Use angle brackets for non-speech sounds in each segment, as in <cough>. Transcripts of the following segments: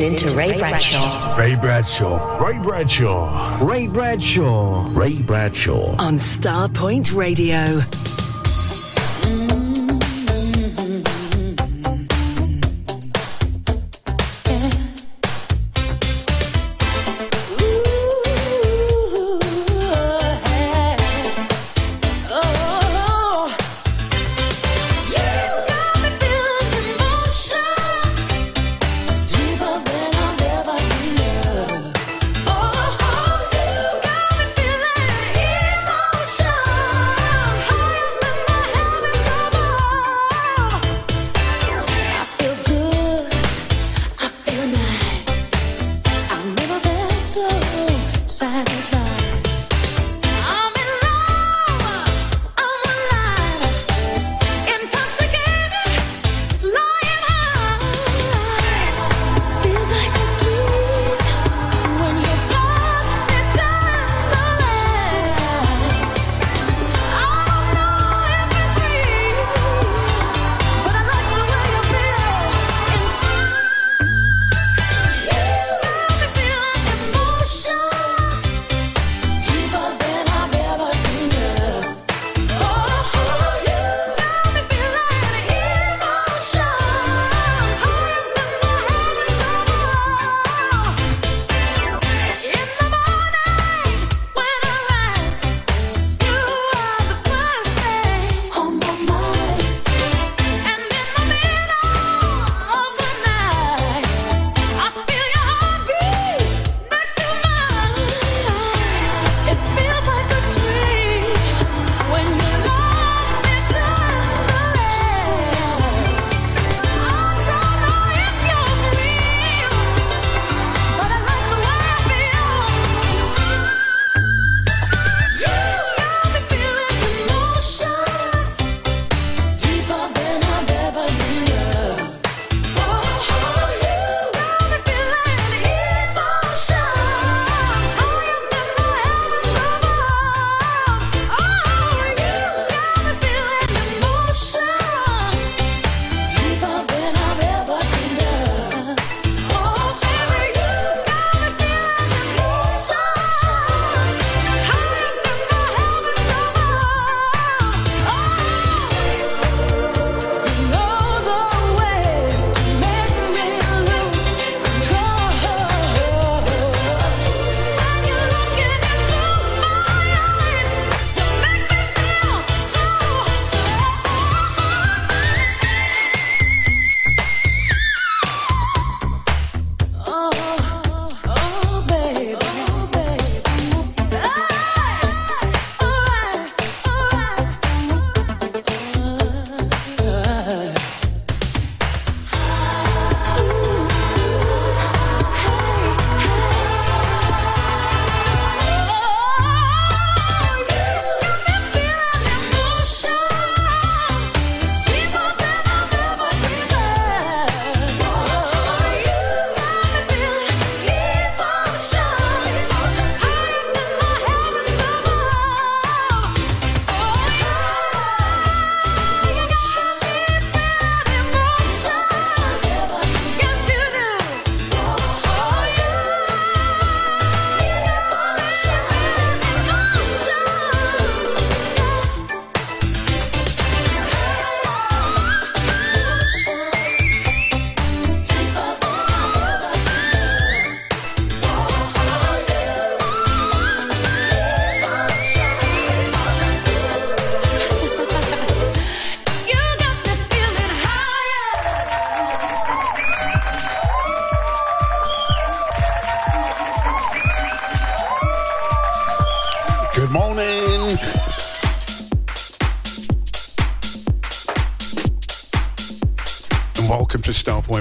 morning. You're listening to Ray Bradshaw. Ray Bradshaw. Ray Bradshaw. Ray Bradshaw. Ray Bradshaw. On Starpoint Radio.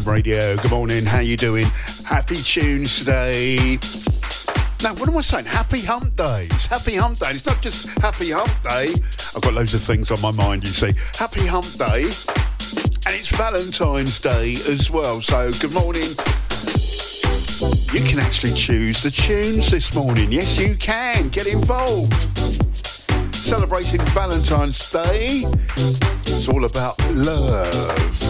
Radio. Good morning. How you doing? Happy Tuesday. Now, what am I saying? Happy Hump Day. It's Happy Hump Day. It's not just Happy Hump Day. I've got loads of things on my mind, you see. Happy Hump Day. And it's Valentine's Day as well. So, good morning. You can actually choose the tunes this morning. Yes, you can. Get involved. Celebrating Valentine's Day. It's all about love.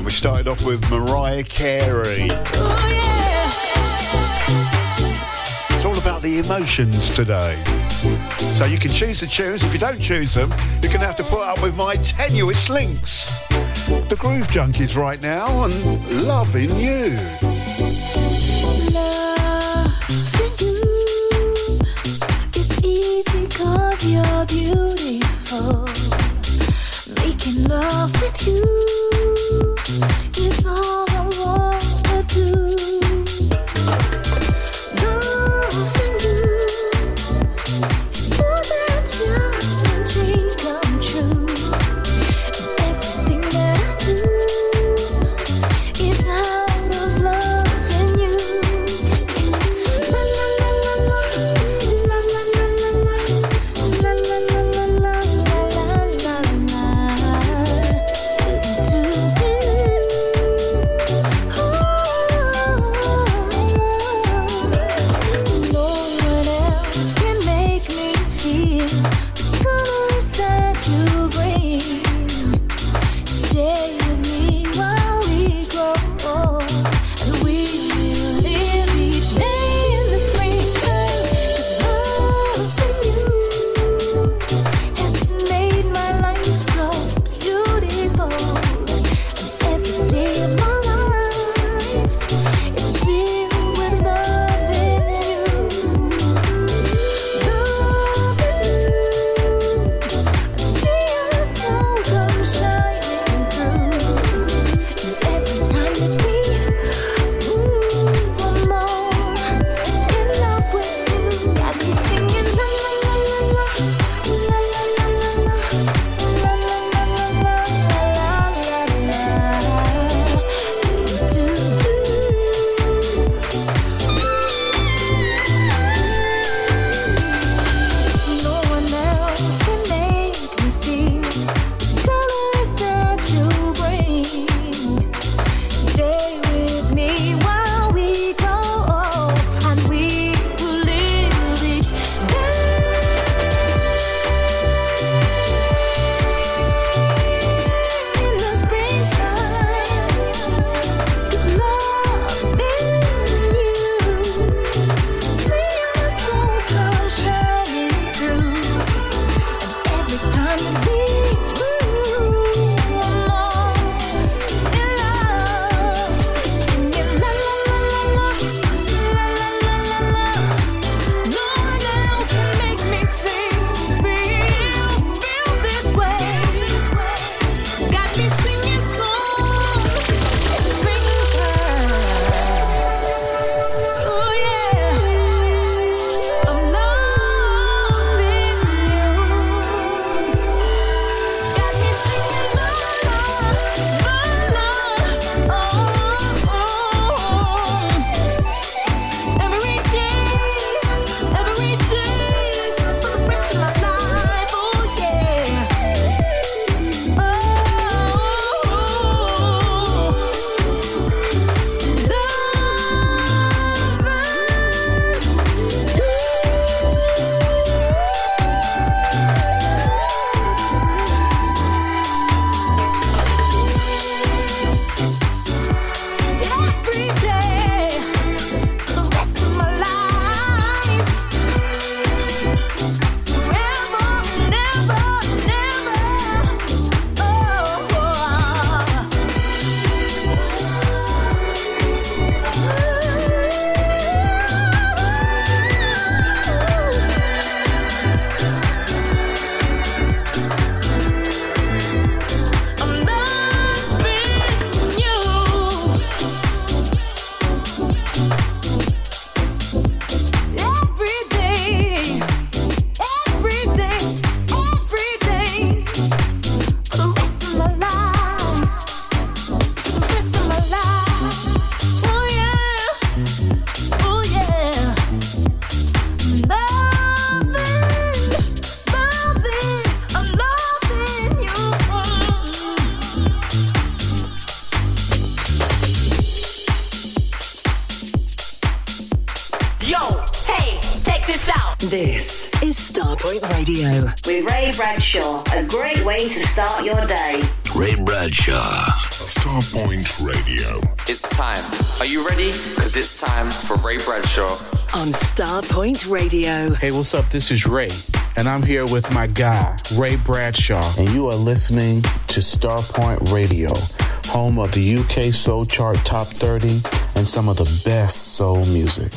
And we started off with Mariah Carey. Oh, it's all about the emotions today. So you can choose the tunes. If you don't choose them, you're going to have to put up with my tenuous links. The Groove Junkies right now and loving you. Loving you is cause you're beautiful. Making love with you is all Ray Bradshaw. On Starpoint Radio. Hey, what's up? This is Ray, and I'm here with my guy, Ray Bradshaw, and you are listening to Starpoint Radio, home of the UK Soul Chart Top 30 and some of the best soul music.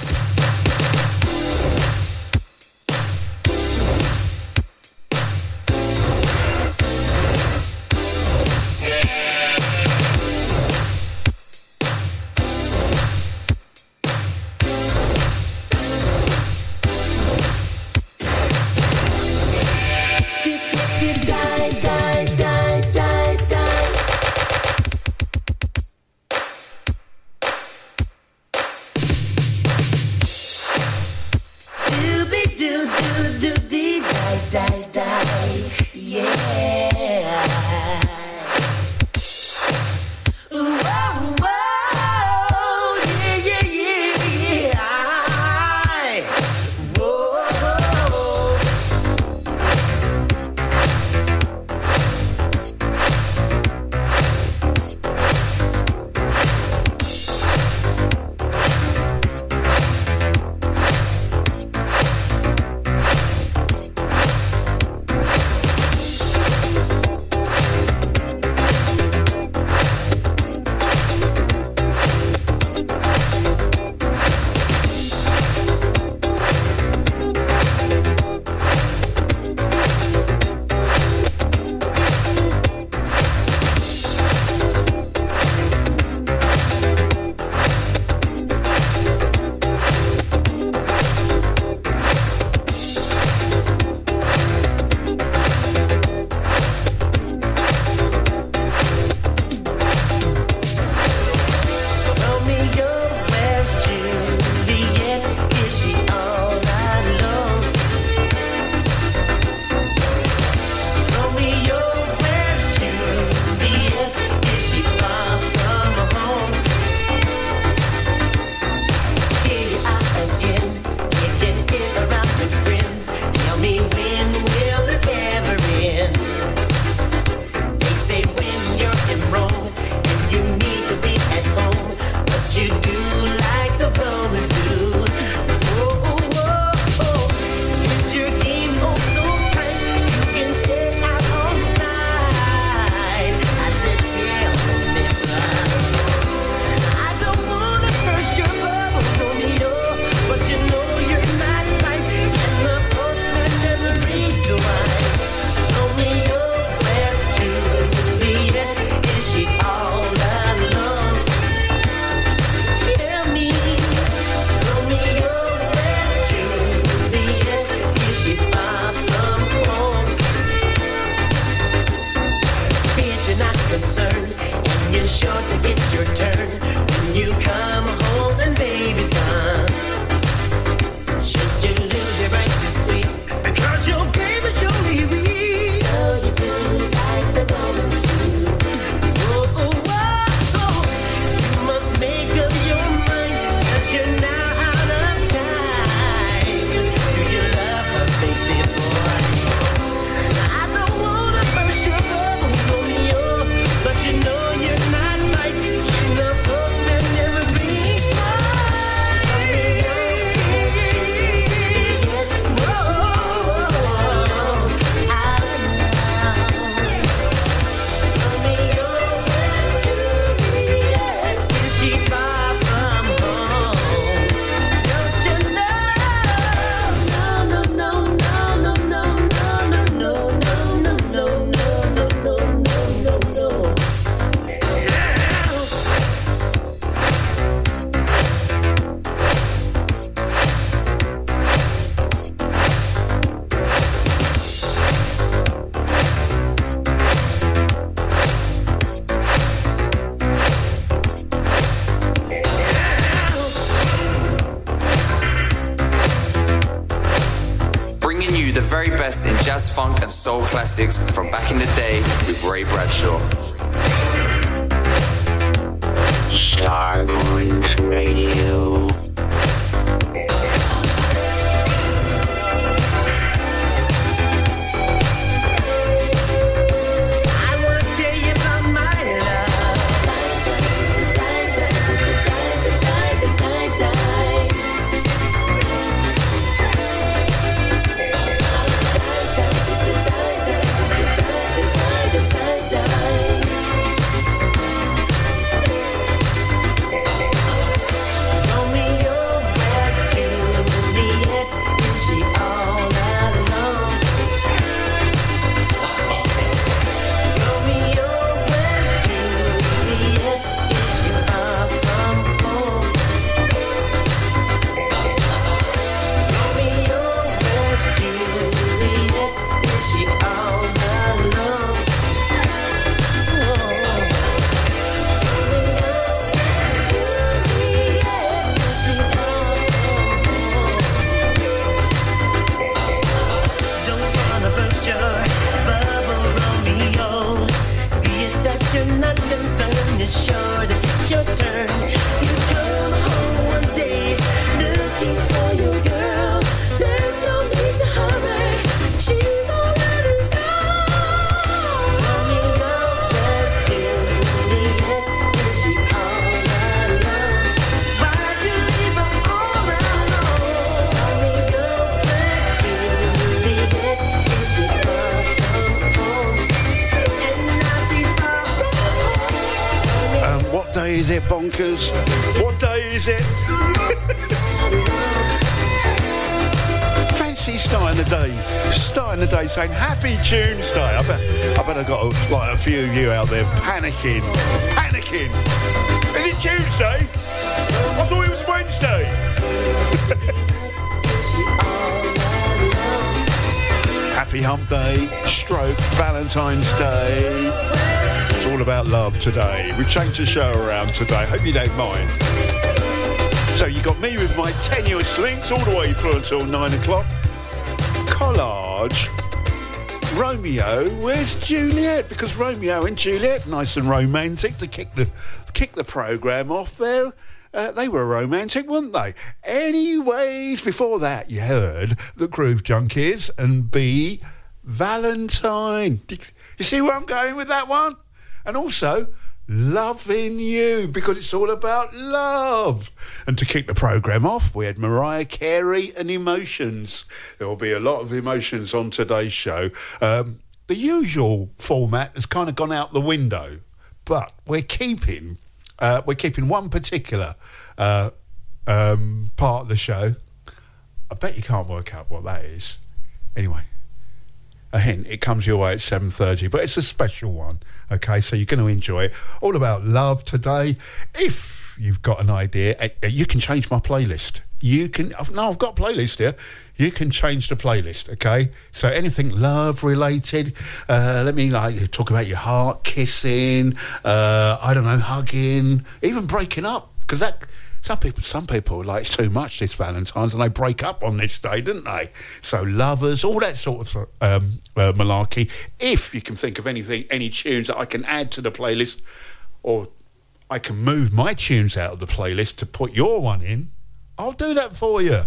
Soul there panicking, panicking. Is it Tuesday? I thought it was Wednesday. <laughs> Happy Hump Day, stroke Valentine's Day. It's all about love today. We've changed the show around today. Hope you don't mind. So you got me with my tenuous links all the way through until nine o'clock. Collage. Romeo, where's Juliet? Because Romeo and Juliet, nice and romantic to kick the kick the program off there. Uh, they were romantic, weren't they? Anyways, before that, you heard the Groove Junkies and B Valentine. You see where I'm going with that one? And also, loving you because it's all about love. And to kick the program off, we had Mariah Carey and emotions. There will be a lot of emotions on today's show. Um, the usual format has kind of gone out the window, but we're keeping uh, we're keeping one particular uh, um, part of the show. I bet you can't work out what that is. Anyway, a hint. It comes your way at 7.30 but it's a special one okay? So you're going to enjoy it. All about love today. If you've got an idea eh, eh, you can change my playlist. You can I've- no i've got a playlist here. You can change the playlist okay? So anything love related uh, let me like talk about your heart kissing uh, i don't know hugging even breaking up because that some people, some people like it's too much this Valentine's, and they break up on this day, didn't they? So lovers, all that sort of um, uh, malarkey. If you can think of anything, any tunes that I can add to the playlist, or I can move my tunes out of the playlist to put your one in, I'll do that for you.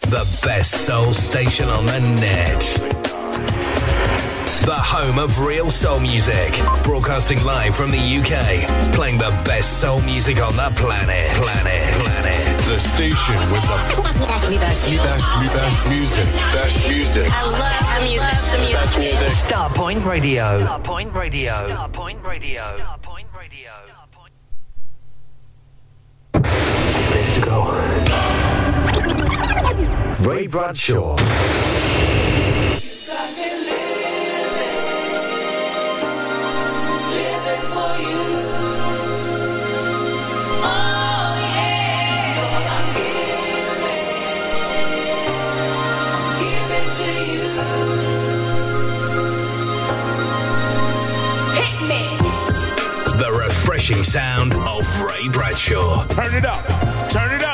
The best soul station on the net. The home of real soul music. Broadcasting live from the UK. Playing the best soul music on the planet. Planet. Planet. The station with the <laughs> best, best, best music. Best music. I love the music. the music. Best music. Starpoint Radio. Starpoint Radio. Starpoint Radio. Starpoint Radio. Place to go. Ray Bradshaw. Refreshing sound of Ray Bradshaw. Turn it up. Turn it up,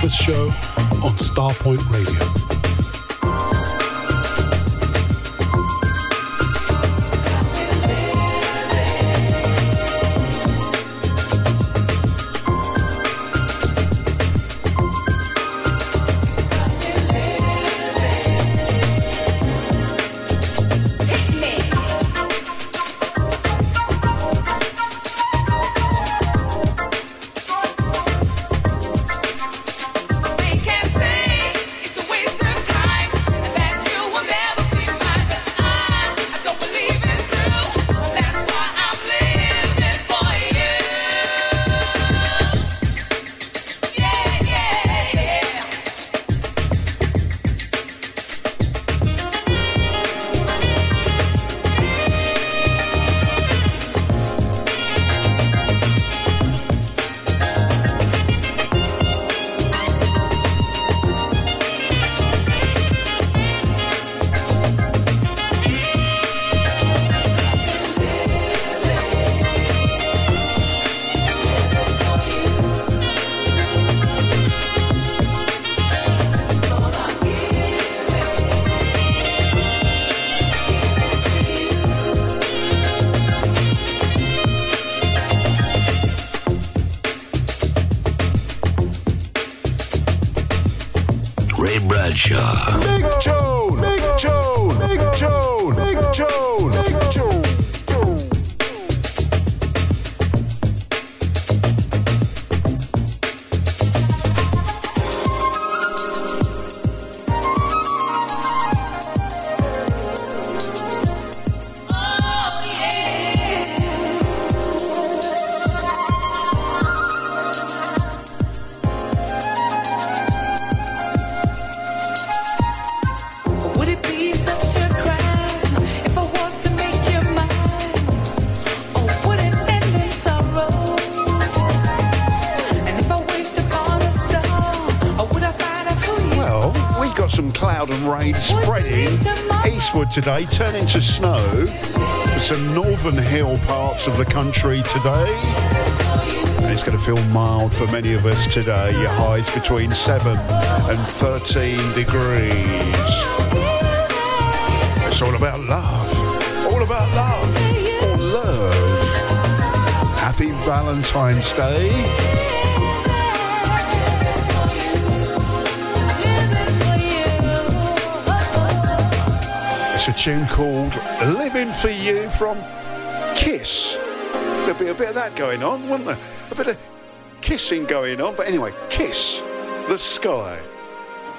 Breakfast Show today, turning to snow for some northern hill parts of the country today. And it's going to feel mild for many of us today. Your highs between 7 and 13 degrees. It's all about love. All about love. Or love. Happy Valentine's Day. Tune called Living for You from Kiss. There'll be a bit of that going on, wouldn't there? A bit of kissing going on. But anyway, Kiss the Sky.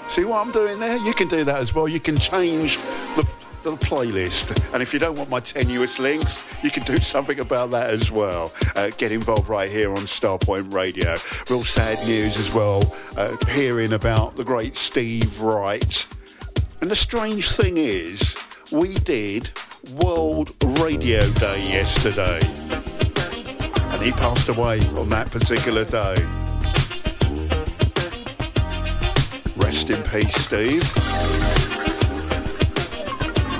See what I'm doing there? You can do that as well. You can change the, the playlist. And if you don't want my tenuous links, you can do <laughs> something about that as well. Uh, get involved right here on Starpoint Radio. Real sad news as well, uh, hearing about the great Steve Wright. And the strange thing is, we did World Radio Day yesterday. And he passed away on that particular day. Rest in peace, Steve.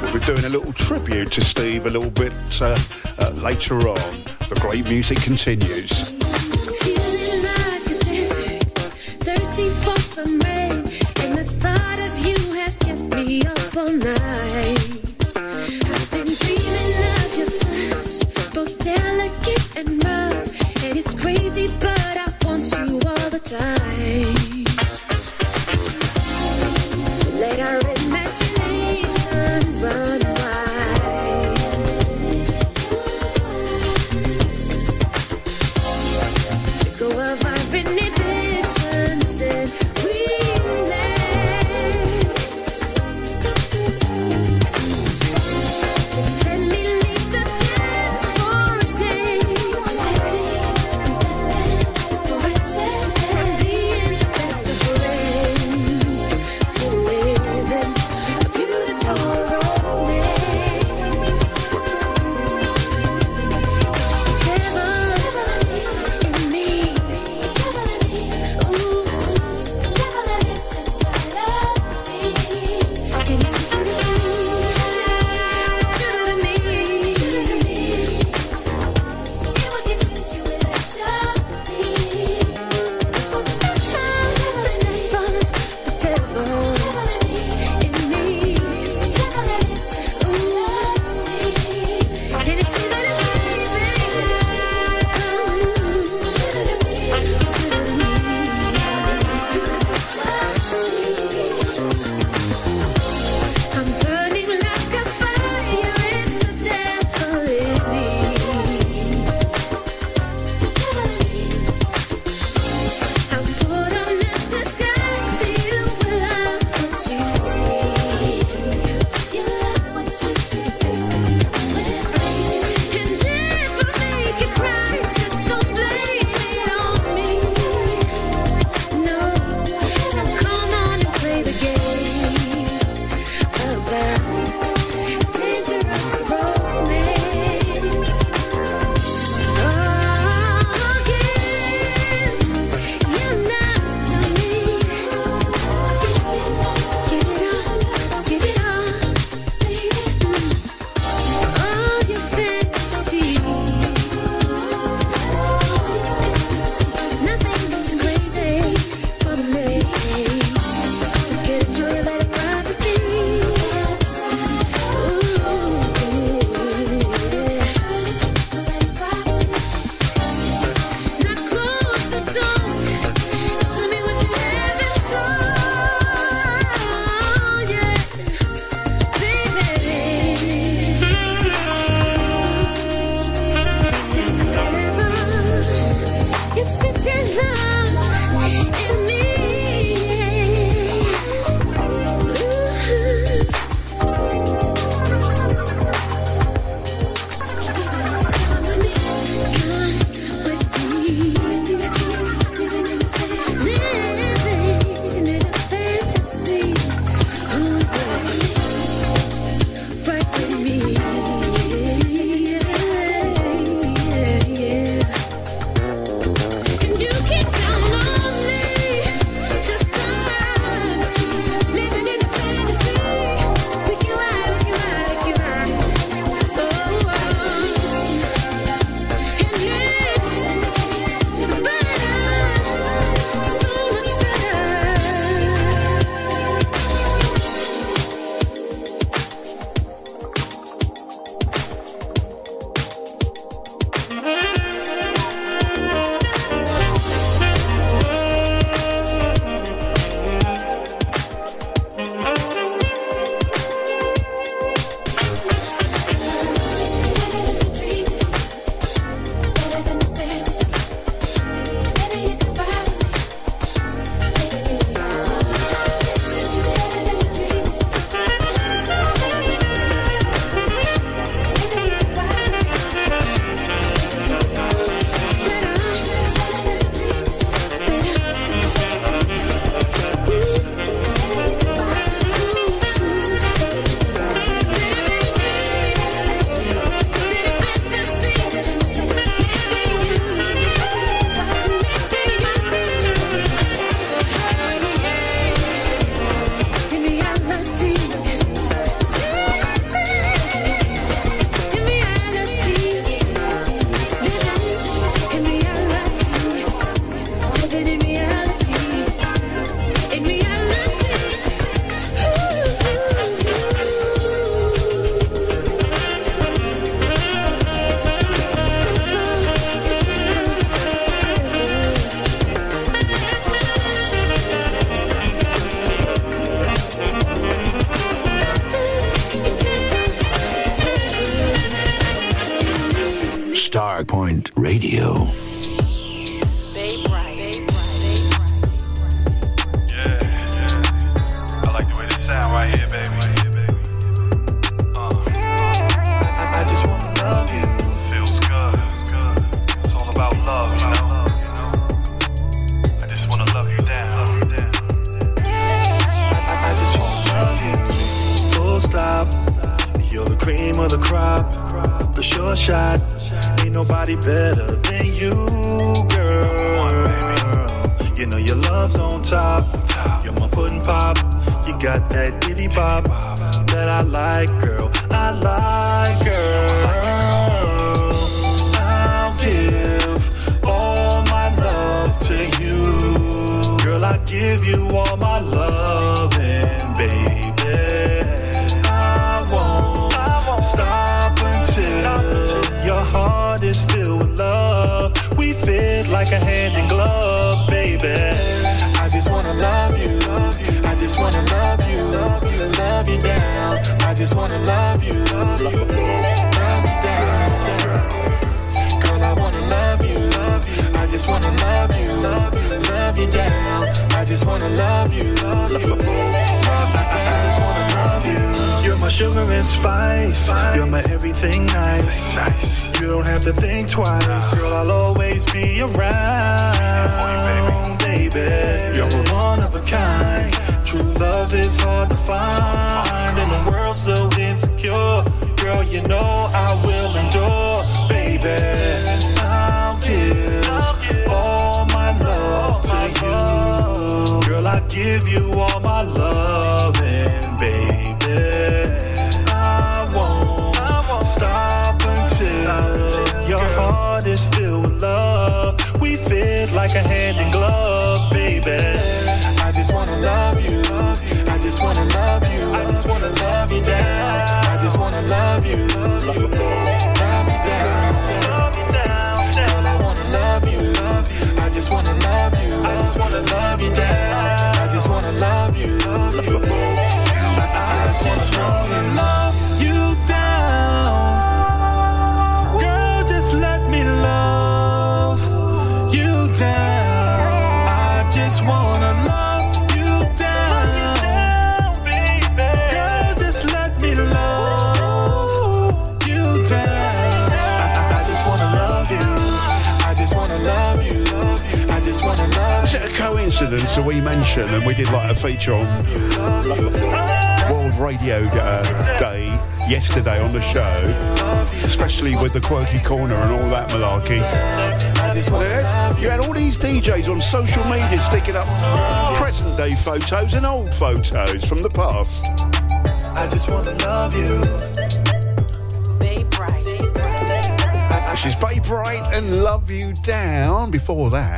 We'll be doing a little tribute to Steve a little bit uh, uh, later on. The great music continues. Thirsty for some rain, and the thought of you has kept me up all night.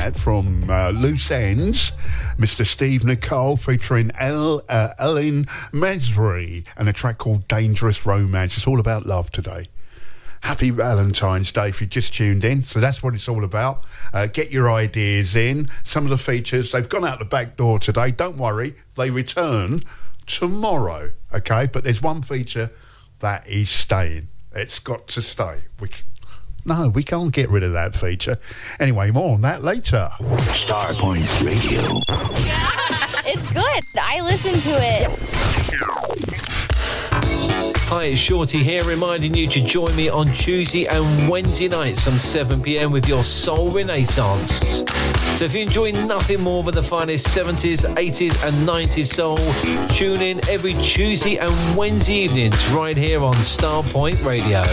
That, from uh, Loose Ends, Mr. Steve Nichol featuring El, uh, Ellen Mesri and a track called Dangerous Romance. It's all about love today. Happy Valentine's Day if you just tuned in. So that's what it's all about. Uh, get your ideas in. Some of the features, they've gone out the back door today. Don't worry, they return tomorrow. Okay, but there's one feature that is staying. It's got to stay. We, no, we can't get rid of that feature. Anyway, more on that later. Starpoint Radio. <laughs> It's good. I listen to it. Hi, it's Shorty here, reminding you to join me on Tuesday and Wednesday nights from 7 pm with your Soul Renaissance. So if you enjoy nothing more than the finest 70s, 80s, and 90s soul, tune in every Tuesday and Wednesday evenings right here on Starpoint Radio.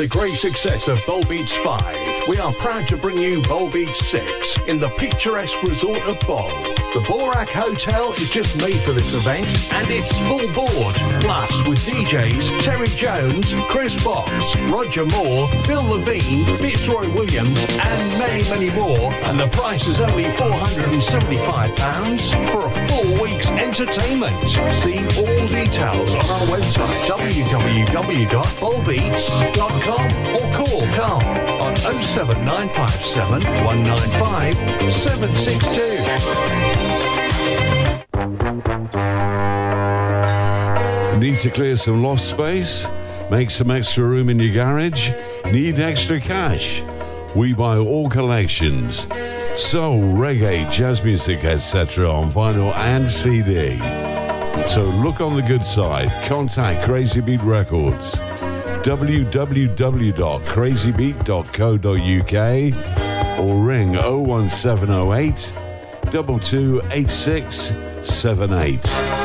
The great success of Bowl Beach 5, we are proud to bring you Bowl Beach 6 in the picturesque resort of Bowl. The Borak Hotel is just made for this event and it's full board. Plus, with DJs Terry Jones, Chris Box, Roger Moore, Phil Levine, Fitzroy Williams, and many, many more. And the price is only £475 for a full week's entertainment. See all details on our website www.bullbeats.com or call Carl on 07957 195 762. Need to clear some loft space? Make some extra room in your garage? Need extra cash? We buy all collections. Soul, reggae, jazz music, etc. on vinyl and CD. So look on the good side. Contact Crazy Beat Records. www.crazybeat.co.uk or ring 01708 228678.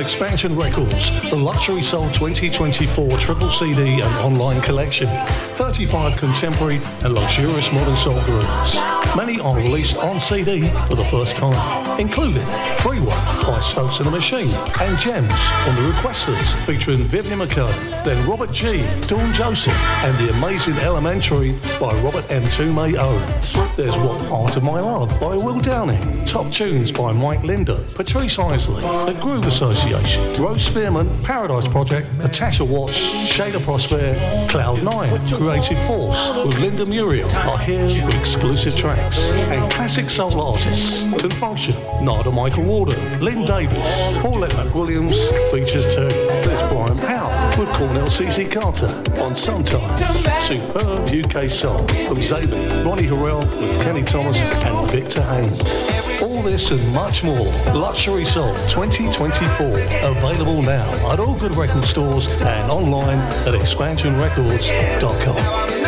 On Expansion Records, the Luxury Soul 2024 triple CD and online collection. 35 contemporary and luxurious modern soul grooves. Many are released on CD for the first time, including Free One by Stokes and the Machine and Gems from the Requesters featuring Vivian McKay, then Robert G, Dawn Joseph, and The Amazing Elementary by Robert M. Toomey Owens. There's What Part of My Love by Will Downing, Top Tunes by Mike Linder, Patrice Isley, The Groove Association, Rose Spearman, Paradise Project, Natasha Watts, Shada Prosper, Cloud9, Creative Force with Linda Muriel are here with exclusive tracks. And classic soul artists can function. Narada Michael Walden, Lynn Davis, Paulette McWilliams features too. There's Brian Powell with Cornell CC Carter on Sometimes. Superb UK soul from Zaben, Ronnie Harrell with Kenny Thomas and Victor Haynes. All this and much more. Luxury Soul 2024. Available now at all good record stores and online at expansionrecords.com.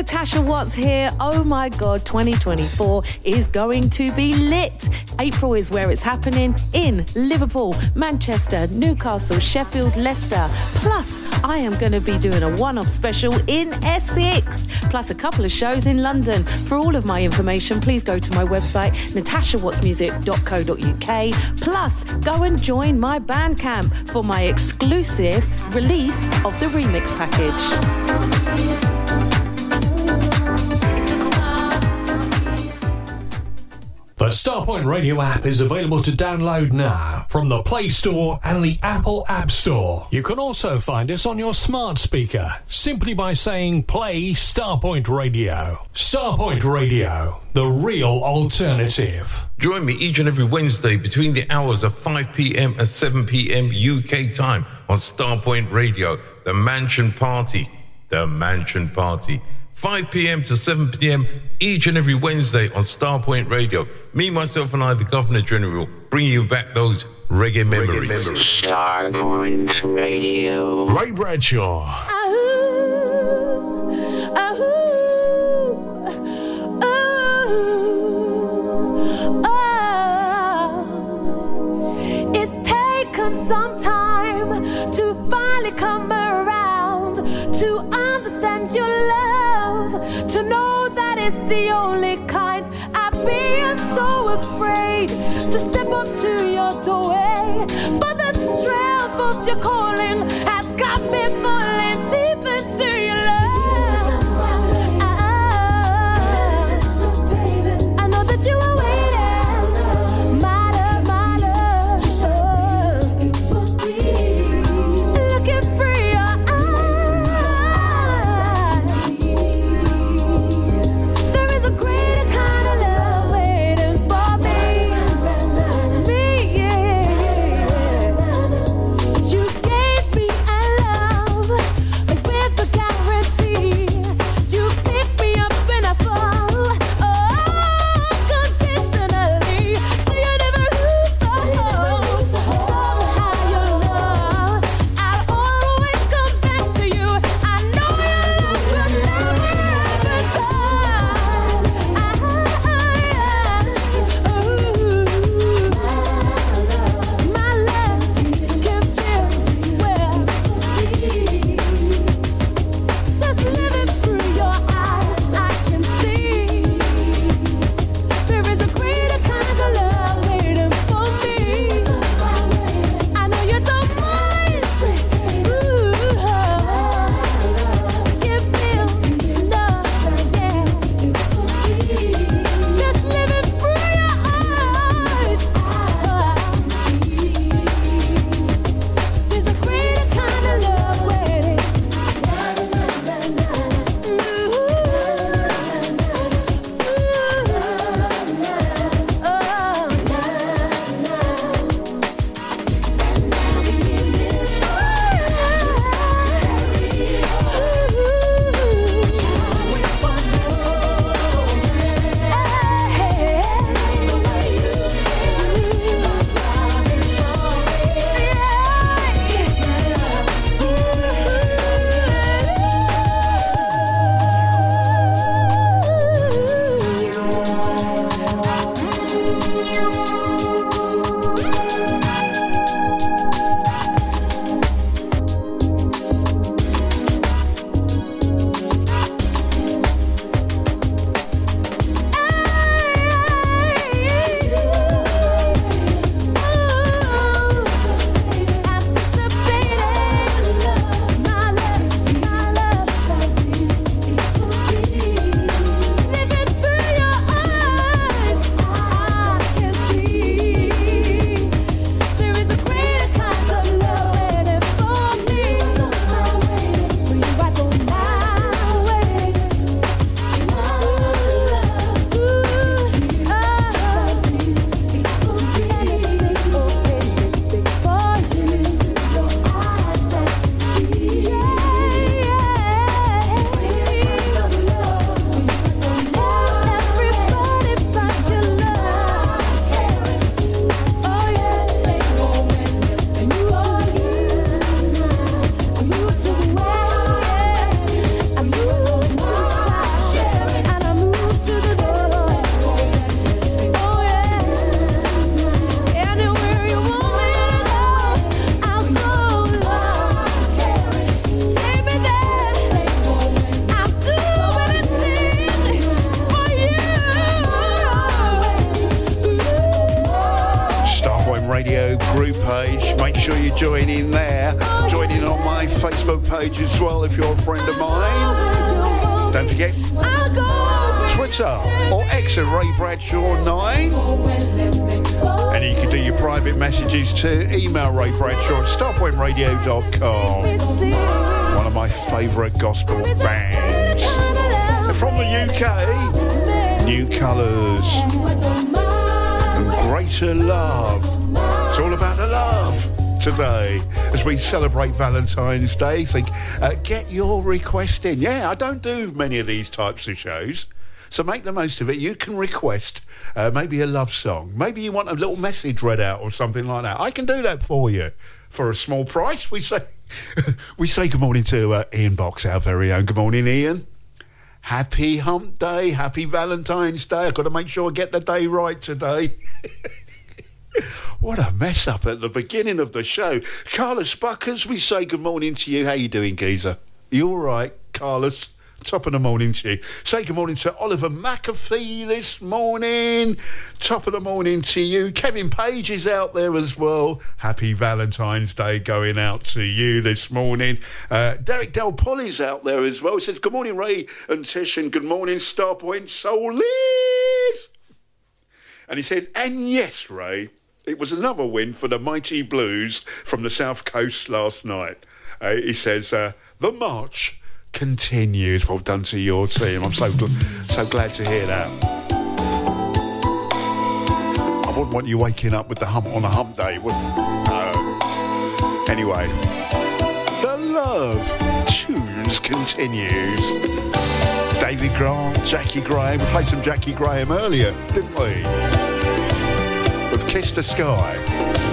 Natasha Watts here. Oh my God, 2024 is going to be lit. April is where it's happening in Liverpool, Manchester, Newcastle, Sheffield, Leicester. Plus, I am going to be doing a one off special in Essex, plus a couple of shows in London. For all of my information, please go to my website, natashawattsmusic.co.uk. Plus, go and join my Bandcamp for my exclusive release of the remix package. The Starpoint Radio app is available to download now from the Play Store and the Apple App Store. You can also find us on your smart speaker simply by saying play Starpoint Radio. Starpoint Radio, the real alternative. Join me each and every Wednesday between the hours of 5 p.m. and 7 p.m. UK time on Starpoint Radio, The Mansion Party. The Mansion Party. 5 p.m. to 7 p.m. each and every Wednesday on Starpoint Radio. Me, myself, and I, the Governor General, bringing you back those reggae memories. Starpoint Radio. Ray Bradshaw. Ah. It's taken some time to finally come around to understand your love, to know that it's the only kind. I've been so afraid to step up to your doorway, but the strength of your calling has got me falling Valentine's Day. Think, uh, get your request in. Yeah, I don't do many of these types of shows. So make the most of it. You can request uh, maybe a love song. Maybe you want a little message read out or something like that. I can do that for you for a small price. We say <laughs> we say good morning to uh, Ian Box, our very own. Good morning, Ian. Happy Hump Day. Happy Valentine's Day. I've got to make sure I get the day right today. <laughs> What a mess up at the beginning of the show. Carlos Buckers, we say good morning to you. How you doing, geezer? You all right, Carlos? Top of the morning to you. Say good morning to Oliver McAfee this morning. Top of the morning to you. Kevin Page is out there as well. Happy Valentine's Day going out to you this morning. Uh, Derek Del Polly's out there as well. He says, Good morning, Ray and Tish, and good morning, Starpoint Soulies. And he said, And yes, Ray, it was another win for the mighty Blues from the South Coast last night. Uh, he says, uh, The march continues. Well done to your team. I'm so, gl- so glad to hear that. I wouldn't want you waking up with the hump on a hump day, would No. Anyway, the love tunes continues. David Grant, Jackie Graham. We played some Jackie Graham earlier, didn't we? Kiss the Sky.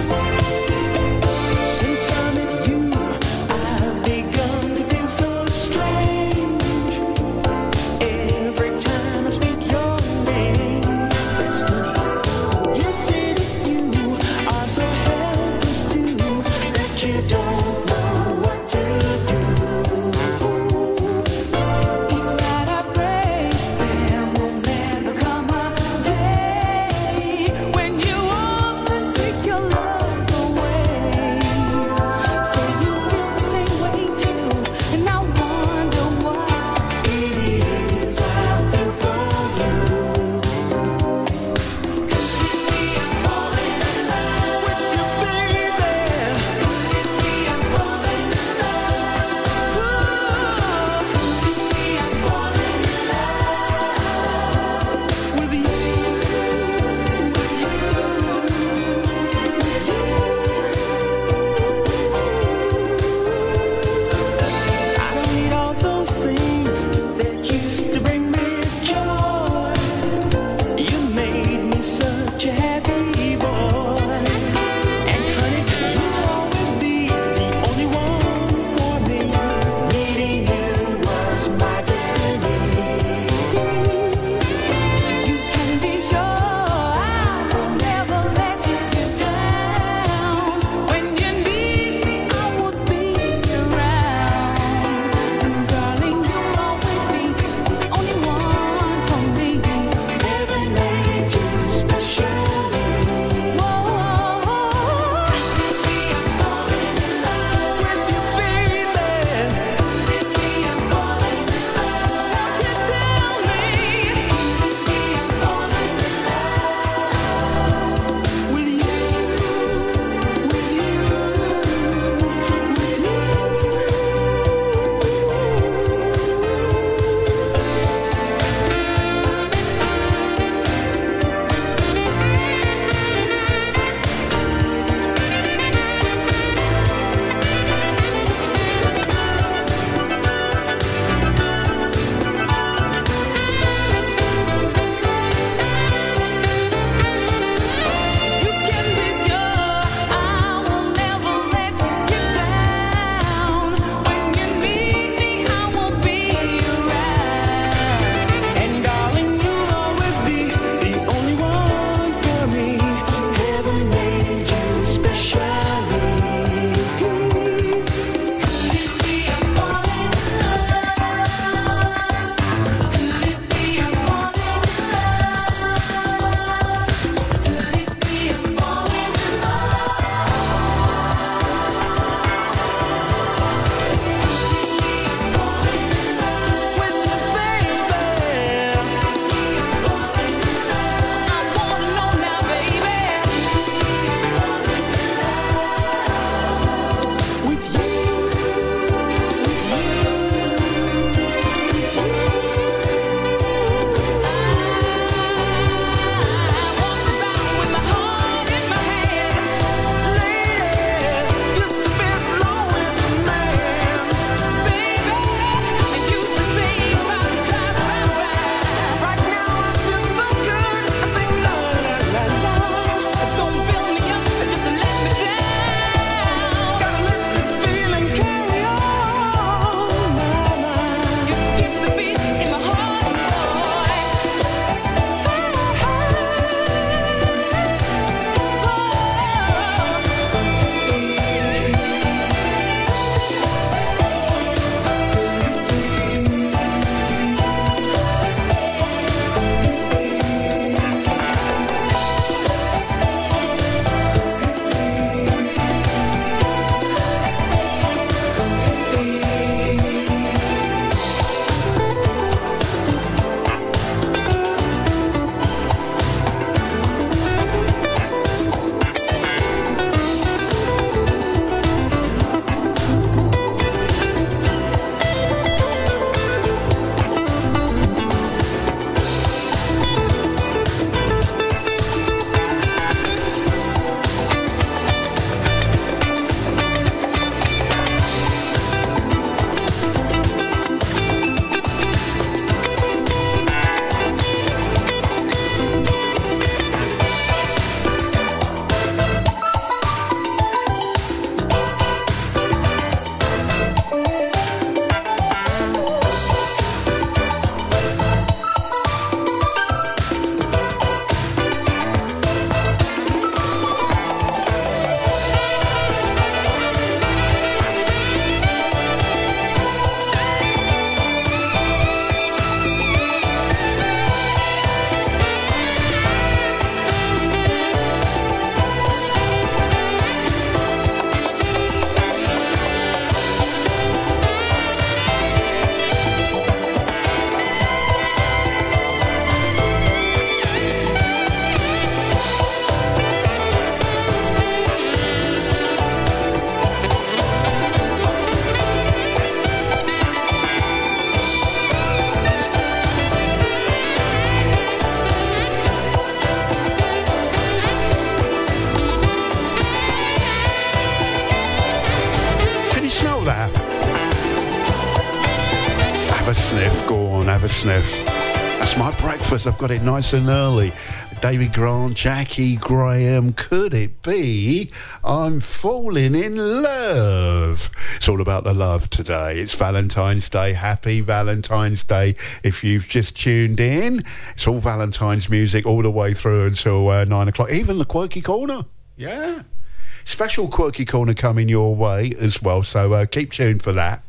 Sniff. That's my breakfast. I've got it nice and early. David Grant, Jackie Graham. Could it be I'm falling in love? It's all about the love today. It's Valentine's Day. Happy Valentine's Day. If you've just tuned in, it's all Valentine's music all the way through until uh, nine o'clock. Even the quirky corner. Yeah. Special quirky corner coming your way as well. So uh, keep tuned for that.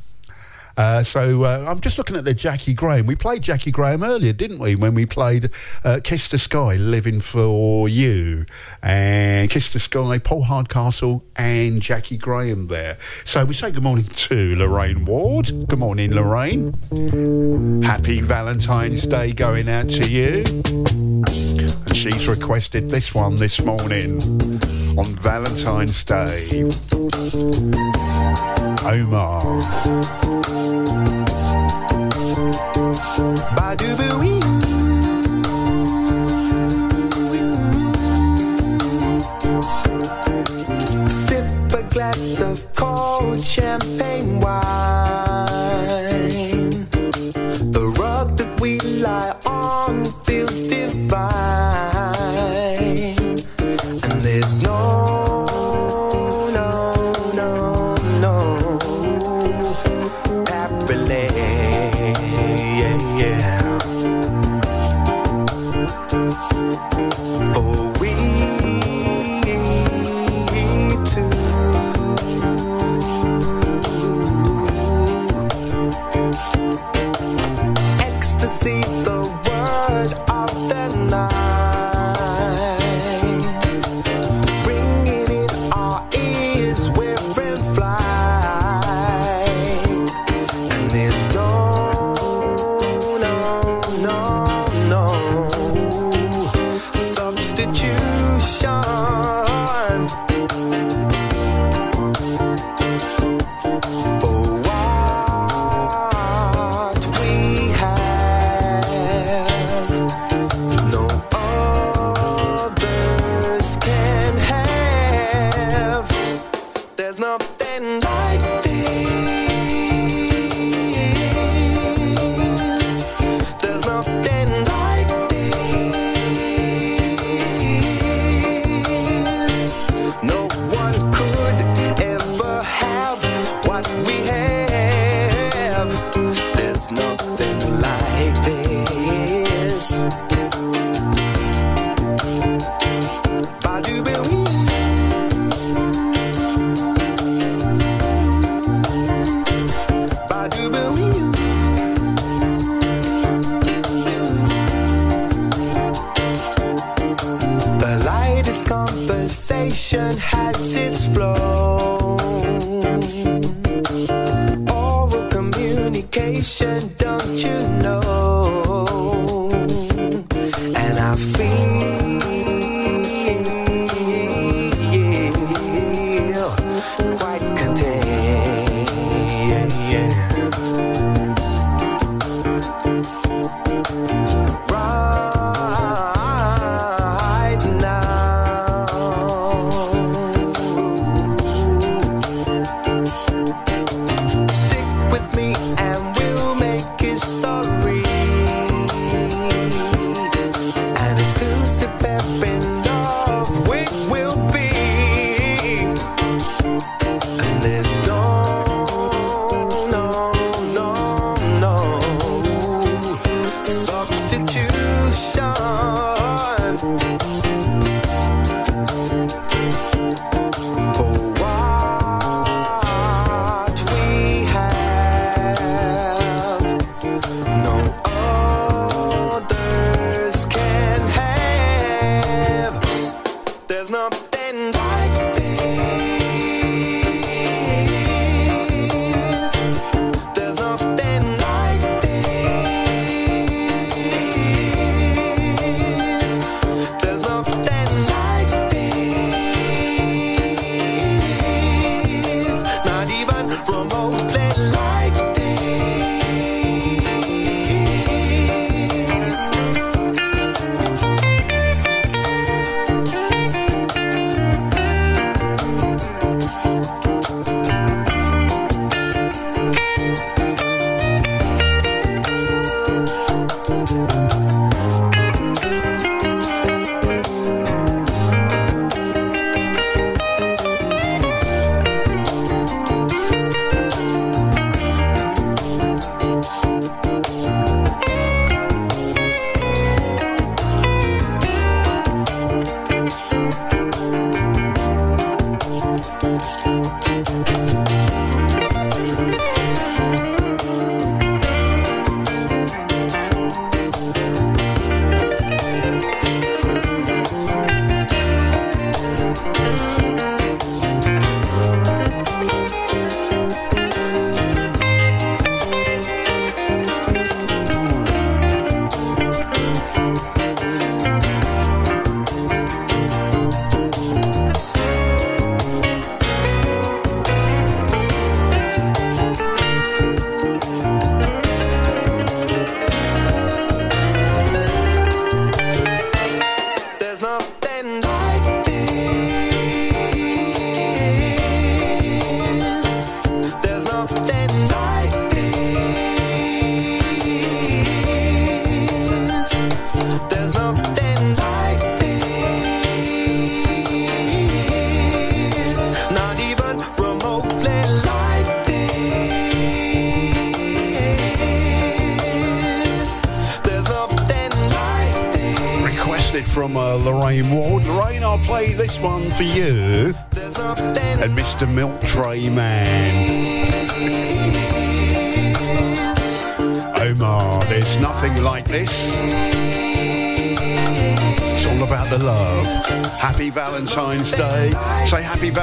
Uh, so uh, I'm just looking at the Jackie Graham. We played Jackie Graham earlier, didn't we? When we played uh, Kiss the Sky, Living for You, and Kiss the Sky, Paul Hardcastle, and Jackie Graham there. So we say good morning to Lorraine Ward. Good morning, Lorraine. Happy Valentine's Day going out to you. And she's requested this one this morning on Valentine's Day. Omar.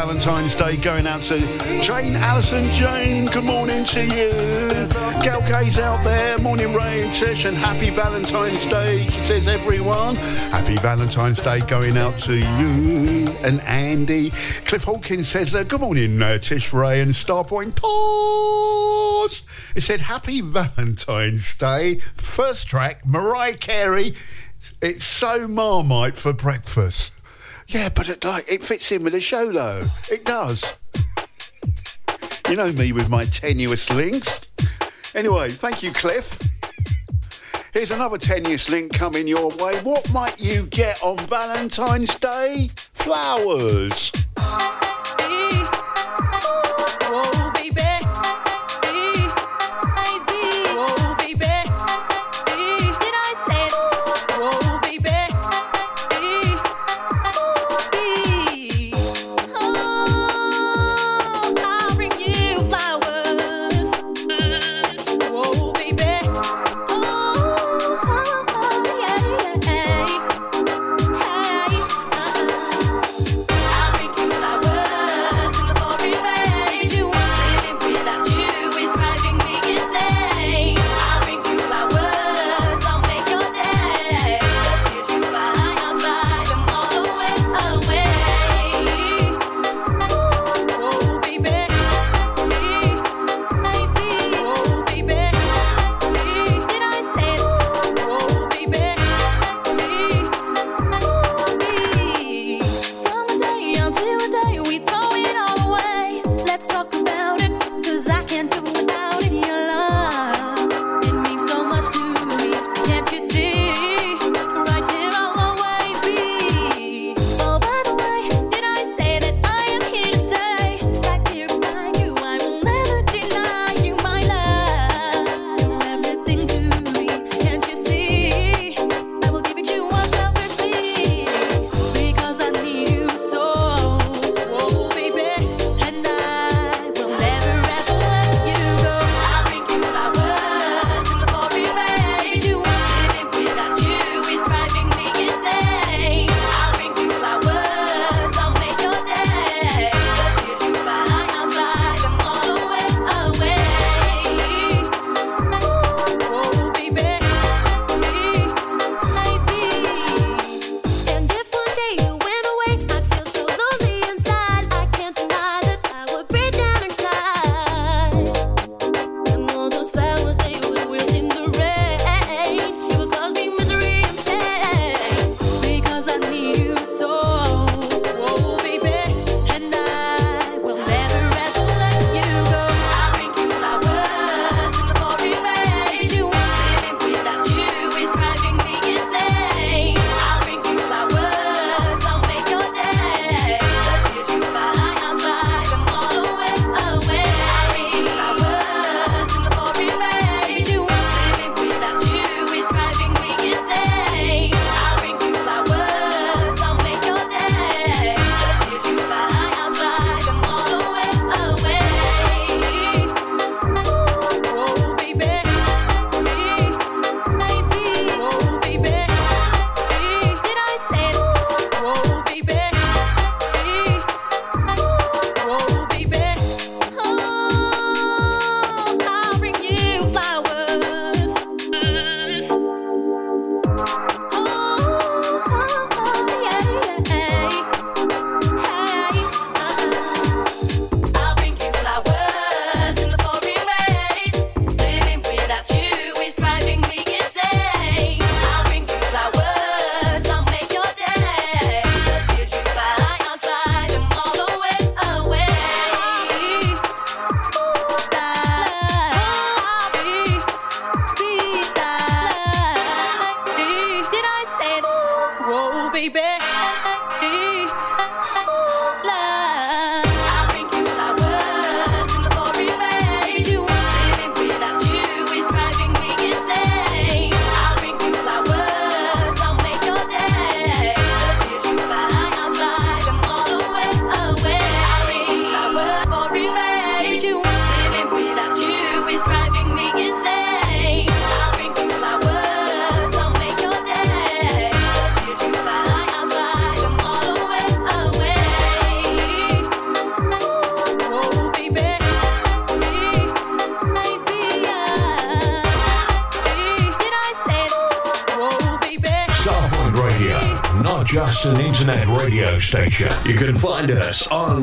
Valentine's Day going out to Jane Allison. Jane, good morning to you. Gal Kay's out there. Morning, Ray and Tish, and happy Valentine's Day. She says, everyone. Happy Valentine's Day going out to you and Andy. Cliff Hawkins says, uh, good morning, uh, Tish, Ray, and Starpoint Tours. It said, happy Valentine's Day. First track, Mariah Carey. It's so marmite for breakfast. Like, it fits in with the show, though. It does. You know me with my tenuous links. Anyway, thank you, Cliff. Here's another tenuous link coming your way. What might you get on Valentine's Day? Flowers.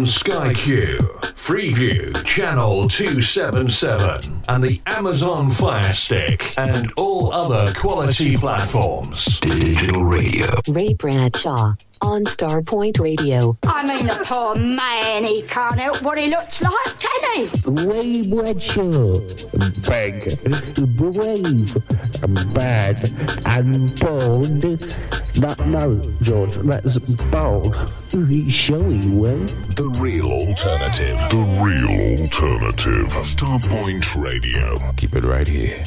Sky Q, Freeview Channel 277, and the Amazon Fire Stick, and all other quality platforms. Digital Radio. Ray Bradshaw on Starpoint Radio. I mean, the poor man, he can't help what he looks like, can he? Ray Bradshaw, big, brave, bad, and bold. No, no, George, that's bold showing, way. The real alternative. The real alternative. Starpoint Radio. Keep it right here.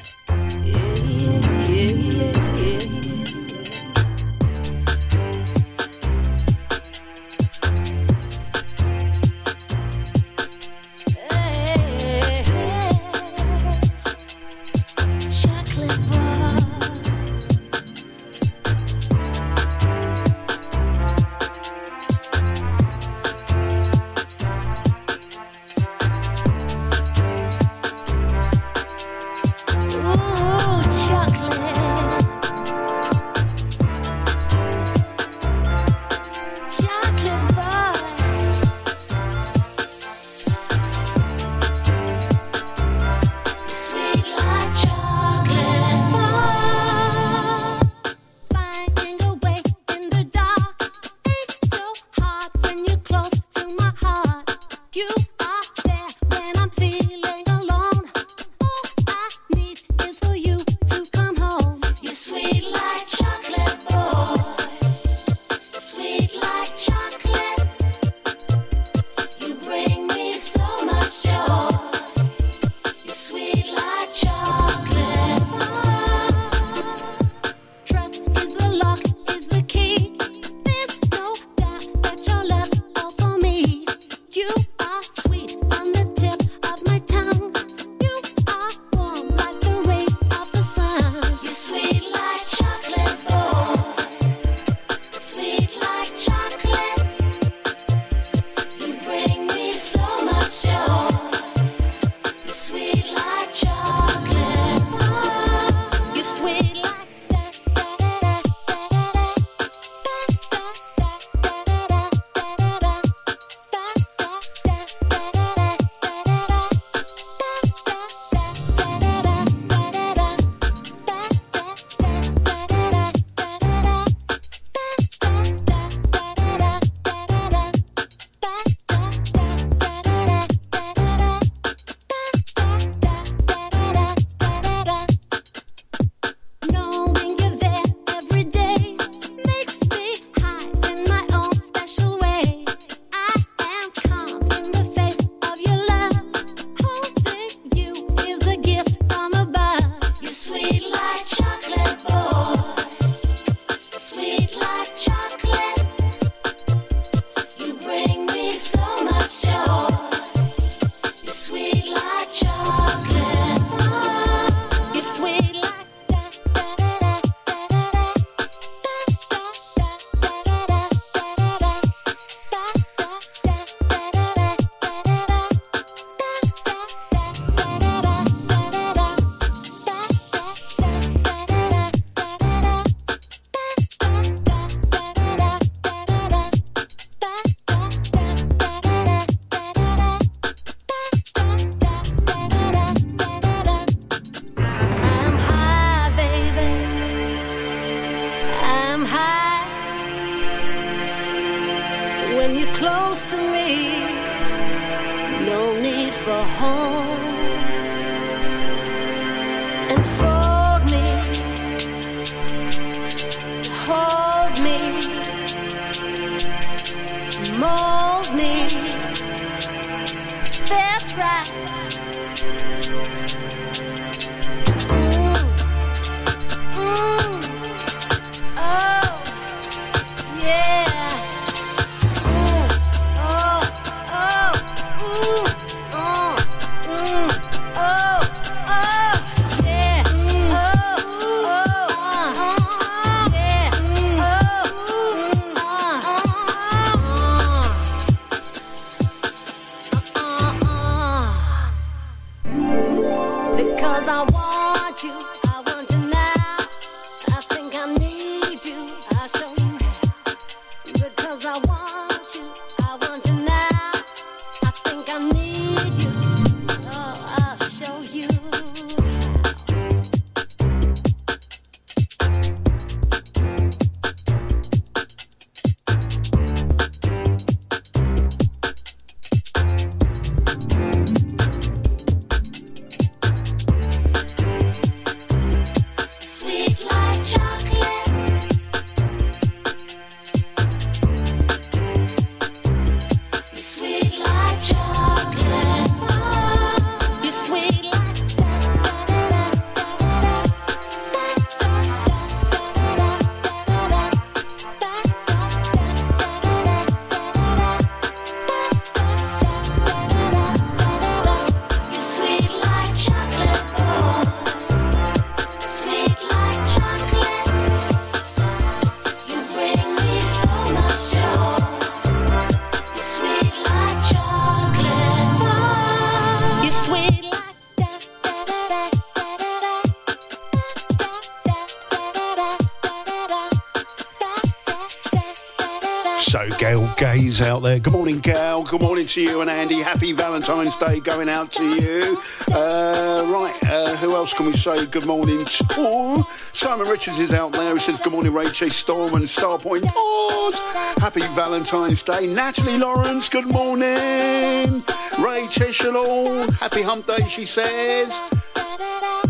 Gaze out there. Good morning, Gail. Good morning to you and Andy. Happy Valentine's Day going out to you. Uh, right, uh, who else can we say good morning to? Simon Richards is out there. He says good morning, Ray Chase Storm and Starpoint Pause. Happy Valentine's Day. Natalie Lawrence, good morning. Ray Tishalall, happy hump day, she says.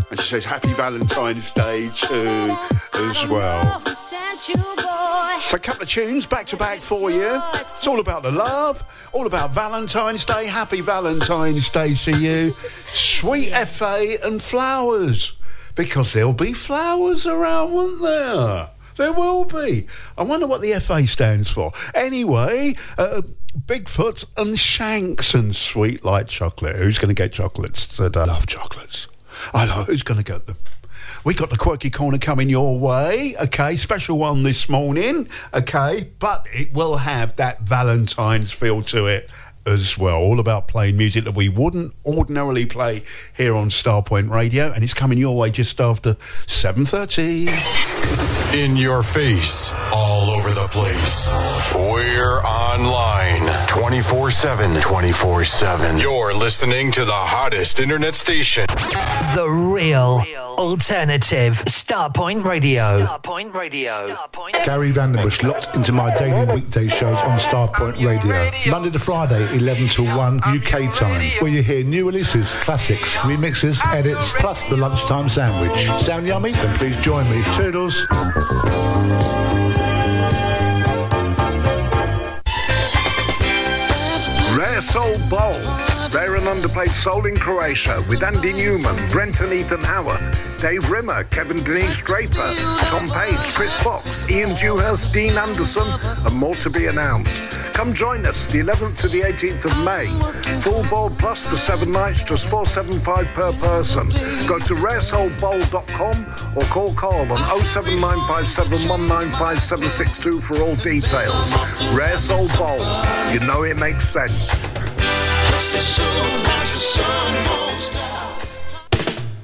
And she says happy Valentine's Day too, as well. So a couple of tunes back to back for you. It's all about the love, all about Valentine's Day. Happy Valentine's Day to you. Sweet FA and flowers. Because there'll be flowers around, won't there? There will be. I wonder what the FA stands for. Anyway, uh, Bigfoot and Shanks and Sweet Like Chocolate. Who's going to get chocolates? I love chocolates. I know who's going to get them. We got the quirky corner coming your way, okay? Special one this morning, okay? But it will have that Valentine's feel to it as well. All about playing music that we wouldn't ordinarily play here on Starpoint Radio, and it's coming your way just after seven thirty. In your face, all over the place. We're online 24 7. 24 7. You're listening to the hottest internet station. The real alternative Starpoint Radio. Starpoint Radio. Gary Vanderbush locked into my daily weekday shows on Starpoint Radio. Monday to Friday, 11 to 1 UK time, where you hear new releases, classics, remixes, edits, plus the lunchtime sandwich. Sound yummy? Then please join me. Toodles. Rare Soul. Rare and underplayed soul in Croatia with Andy Newman, Brenton Ethan Howarth, Dave Rimmer, Kevin Denise Draper, Tom Page, Chris Fox, Ian Dewhurst, Dean Anderson, and more to be announced. Come join us the 11th to the 18th of May. Full bowl plus for seven nights, just 475 per person. Go to raresoulbowl.com or call Carl on 07957 195762 for all details. Rare Soul Bowl. You know it makes sense the sun, as the sun goes down.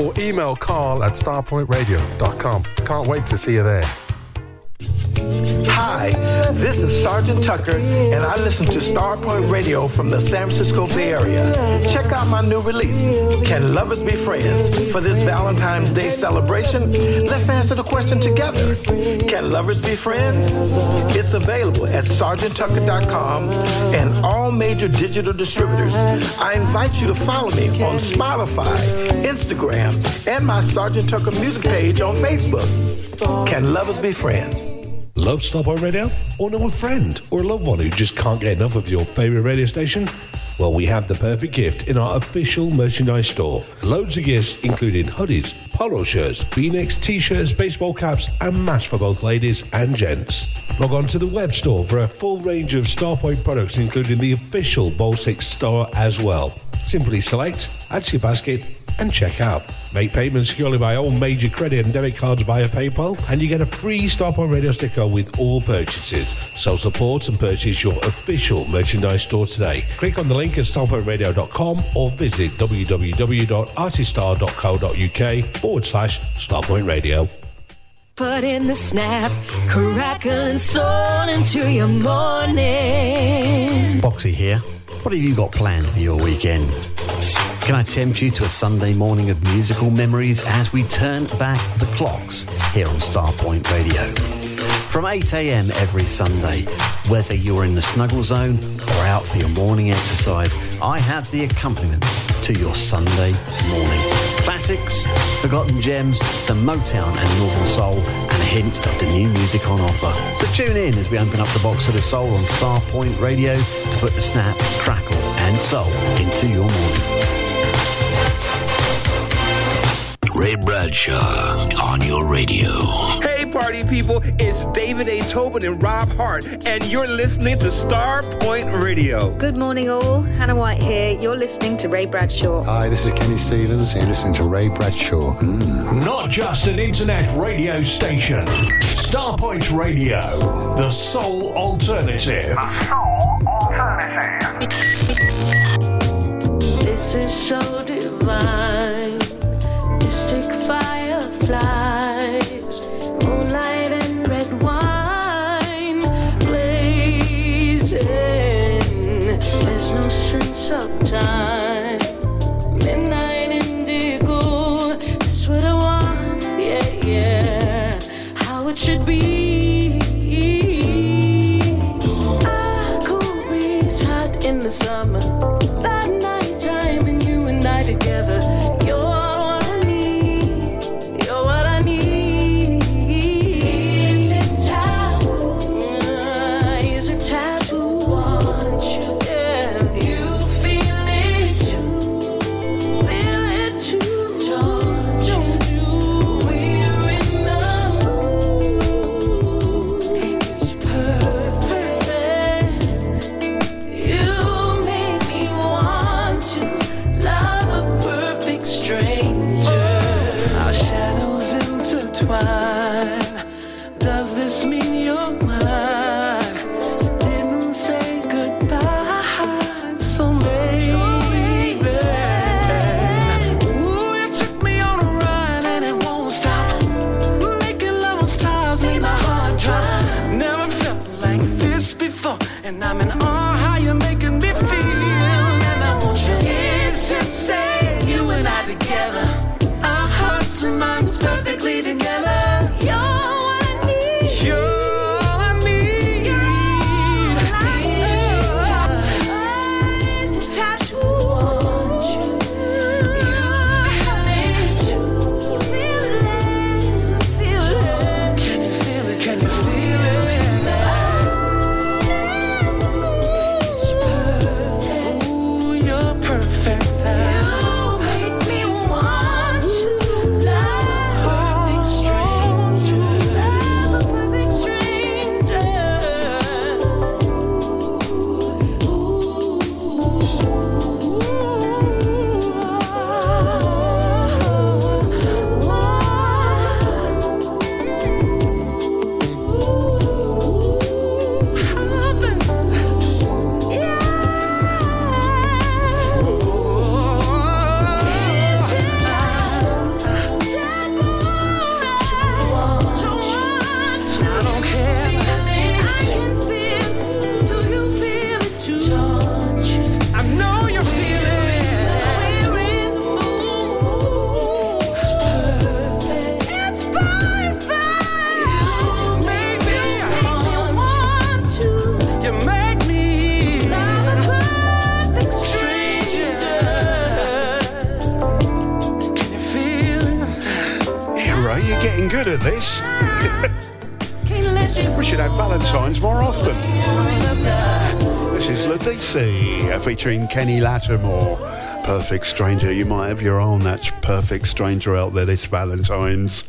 or email carl at starpointradio.com. Can't wait to see you there. Hi, this is Sergeant Tucker, and I listen to Starpoint Radio from the San Francisco Bay Area. Check out my new release, Can Lovers Be Friends? For this Valentine's Day celebration, let's answer the question together. Can lovers be friends? It's available at sergeanttucker.com and all major digital distributors. I invite you to follow me on Spotify, Instagram, and my Sergeant Tucker music page on Facebook. Can lovers be friends? Love Starpoint Radio? Or know a friend or a loved one who just can't get enough of your favourite radio station? Well, we have the perfect gift in our official merchandise store. Loads of gifts, including hoodies, polo shirts, v-necks, t-shirts, baseball caps, and masks for both ladies and gents. Log on to the web store for a full range of Starpoint products, including the official Bowl 6 store as well. Simply select, add to your basket, and check out. Make payments securely by all major credit and debit cards via PayPal, and you get a free Starpoint Radio sticker with all purchases. So support and purchase your official merchandise store today. Click on the link at starpointradio.com or visit www.artistar.co.uk forward slash Starpoint Radio. Put in the snap, crackling soul into your morning. Boxy here. What have you got planned for your weekend? Can I tempt you to a Sunday morning of musical memories as we turn back the clocks here on Starpoint Radio? From 8am every Sunday, whether you're in the snuggle zone or out for your morning exercise, I have the accompaniment to your Sunday morning. Classics, forgotten gems, some Motown and Northern Soul, and a hint of the new music on offer. So tune in as we open up the box of the soul on Starpoint Radio to put the snap, crackle, and soul into your morning. Ray Bradshaw on your radio. Hey, party people. It's David A. Tobin and Rob Hart, and you're listening to Star Point Radio. Good morning, all. Hannah White here. You're listening to Ray Bradshaw. Hi, this is Kenny Stevens. You're listening to Ray Bradshaw. Mm. Not just an internet radio station. Starpoint Radio, the sole alternative. This is so divine. Mystic fireflies, moonlight and red wine blazing. There's no sense of time. Midnight indigo, that's what I want. Yeah, yeah. How it should be. A cool breeze, hot in the summer. Featuring Kenny Lattimore. Perfect Stranger. You might have your own that's Perfect Stranger out there this Valentine's.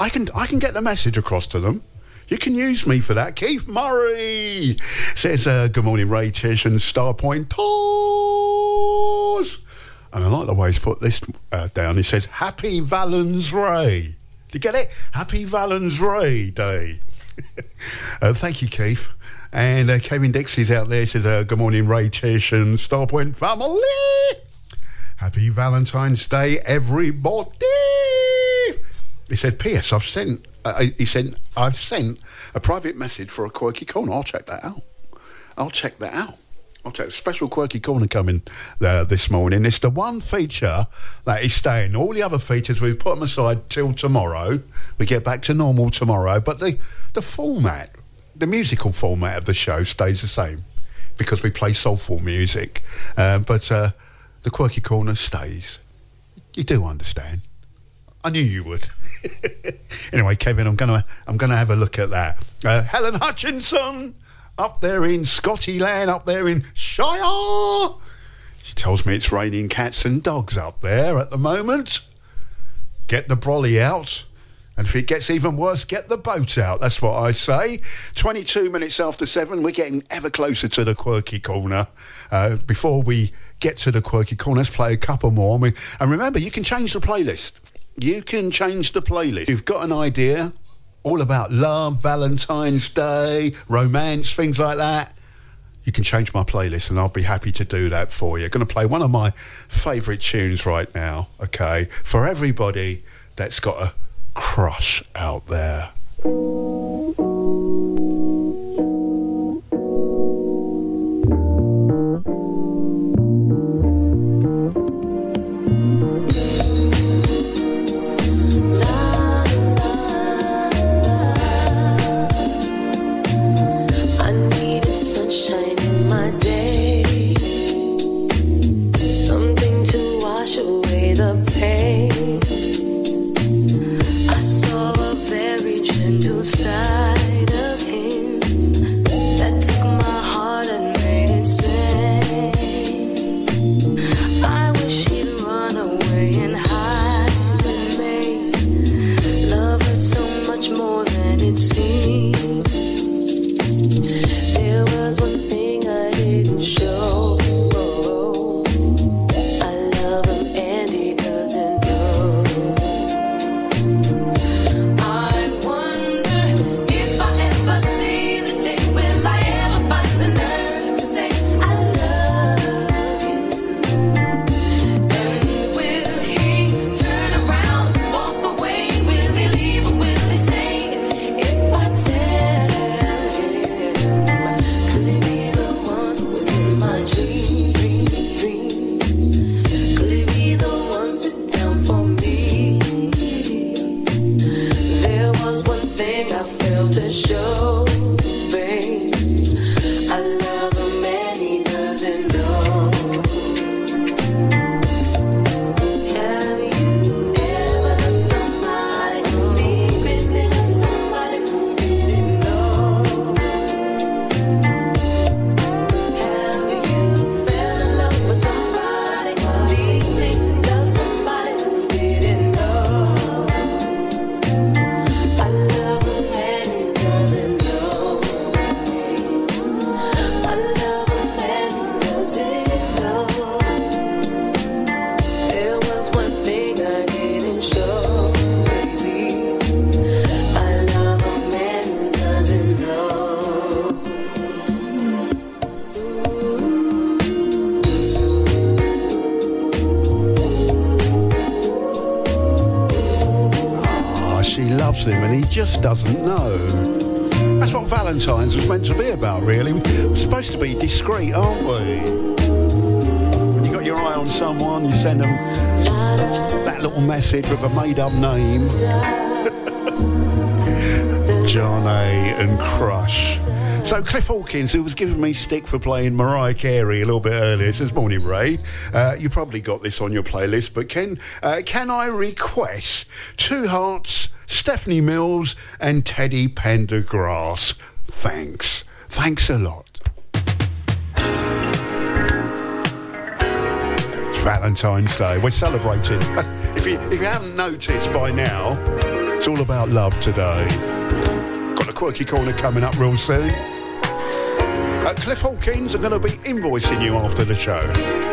I can I can get the message across to them. You can use me for that. Keith Murray says, uh, Good morning, Ray Tish and Starpoint Tours. And I like the way he's put this uh, down. He says, Happy Valens Ray. Do you get it? Happy Valens Ray Day. <laughs> uh, thank you, Keith. And uh, Kevin Dixie's out there says, uh, Good morning, Ray Tish and Starpoint family. Happy Valentine's Day, everybody. He said, P.S. I've sent. Uh, he sent. I've sent a private message for a quirky corner. I'll check that out. I'll check that out. I'll check special quirky corner coming uh, this morning. It's the one feature that is staying. All the other features we've put them aside till tomorrow. We get back to normal tomorrow, but the the format, the musical format of the show stays the same because we play soulful music. Um, but uh, the quirky corner stays. You do understand. I knew you would. <laughs> anyway, Kevin, I'm gonna I'm gonna have a look at that. Uh, Helen Hutchinson up there in Scottyland, up there in Shire. She tells me it's raining cats and dogs up there at the moment. Get the brolly out And if it gets even worse, get the boat out. That's what I say. 22 minutes after seven, we're getting ever closer to the quirky corner. Uh, before we get to the quirky corner, let's play a couple more. And, we, and remember, you can change the playlist. You can change the playlist. You've got an idea all about love, Valentine's Day, romance, things like that. You can change my playlist and I'll be happy to do that for you. Going to play one of my favourite tunes right now, okay? For everybody that's got a crush out there. Discreet, aren't we? When you got your eye on someone, you send them that little message with a made-up name. <laughs> John A. and Crush. So Cliff Hawkins, who was giving me stick for playing Mariah Carey a little bit earlier, says, "Morning, Ray. Uh, you probably got this on your playlist, but can uh, can I request Two Hearts, Stephanie Mills, and Teddy Pendergrass? Thanks, thanks a lot." Valentine's Day. We're celebrating. <laughs> If you if you haven't noticed by now, it's all about love today. Got a quirky corner coming up real soon. Uh, Cliff Hawkins are going to be invoicing you after the show.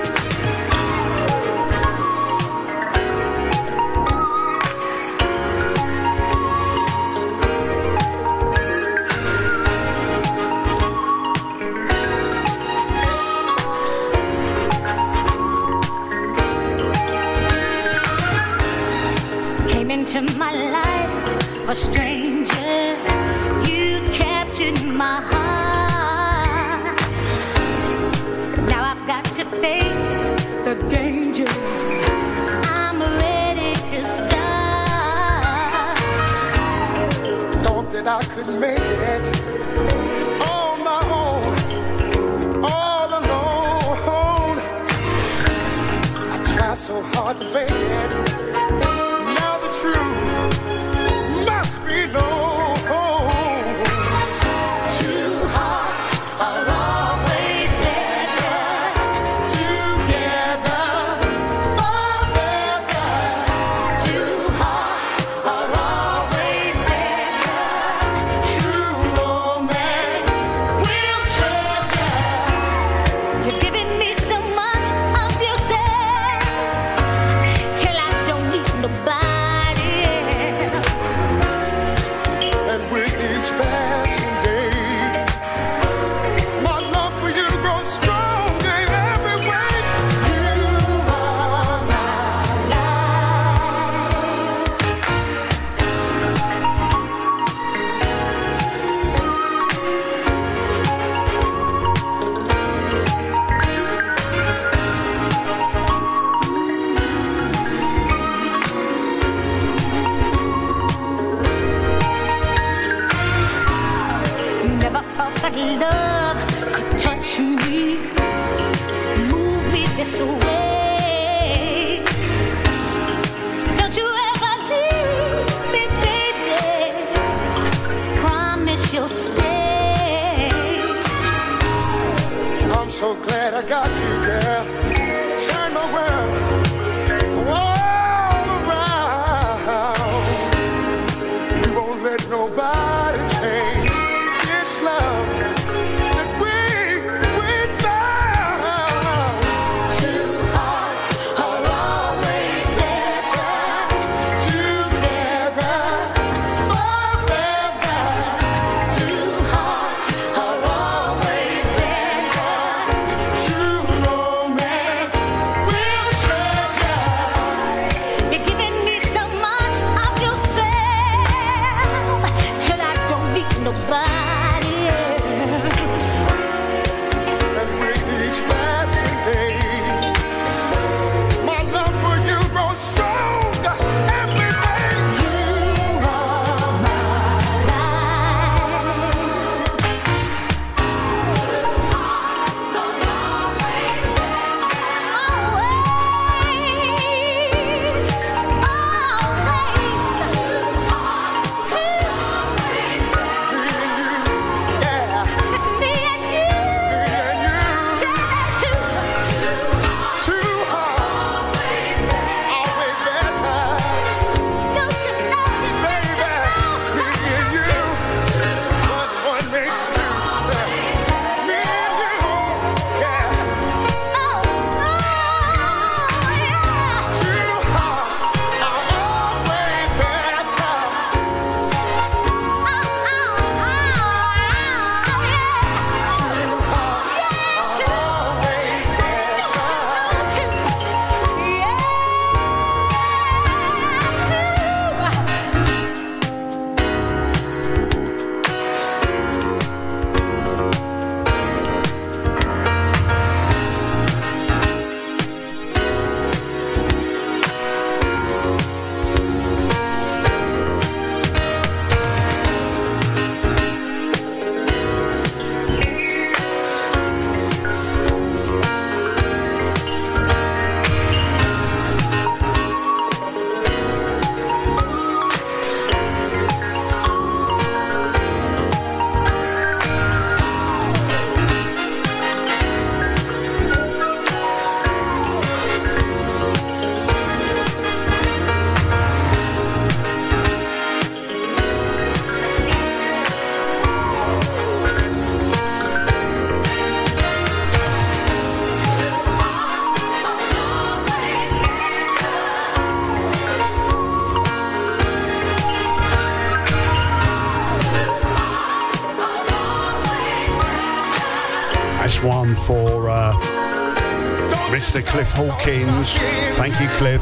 Thank you, Cliff.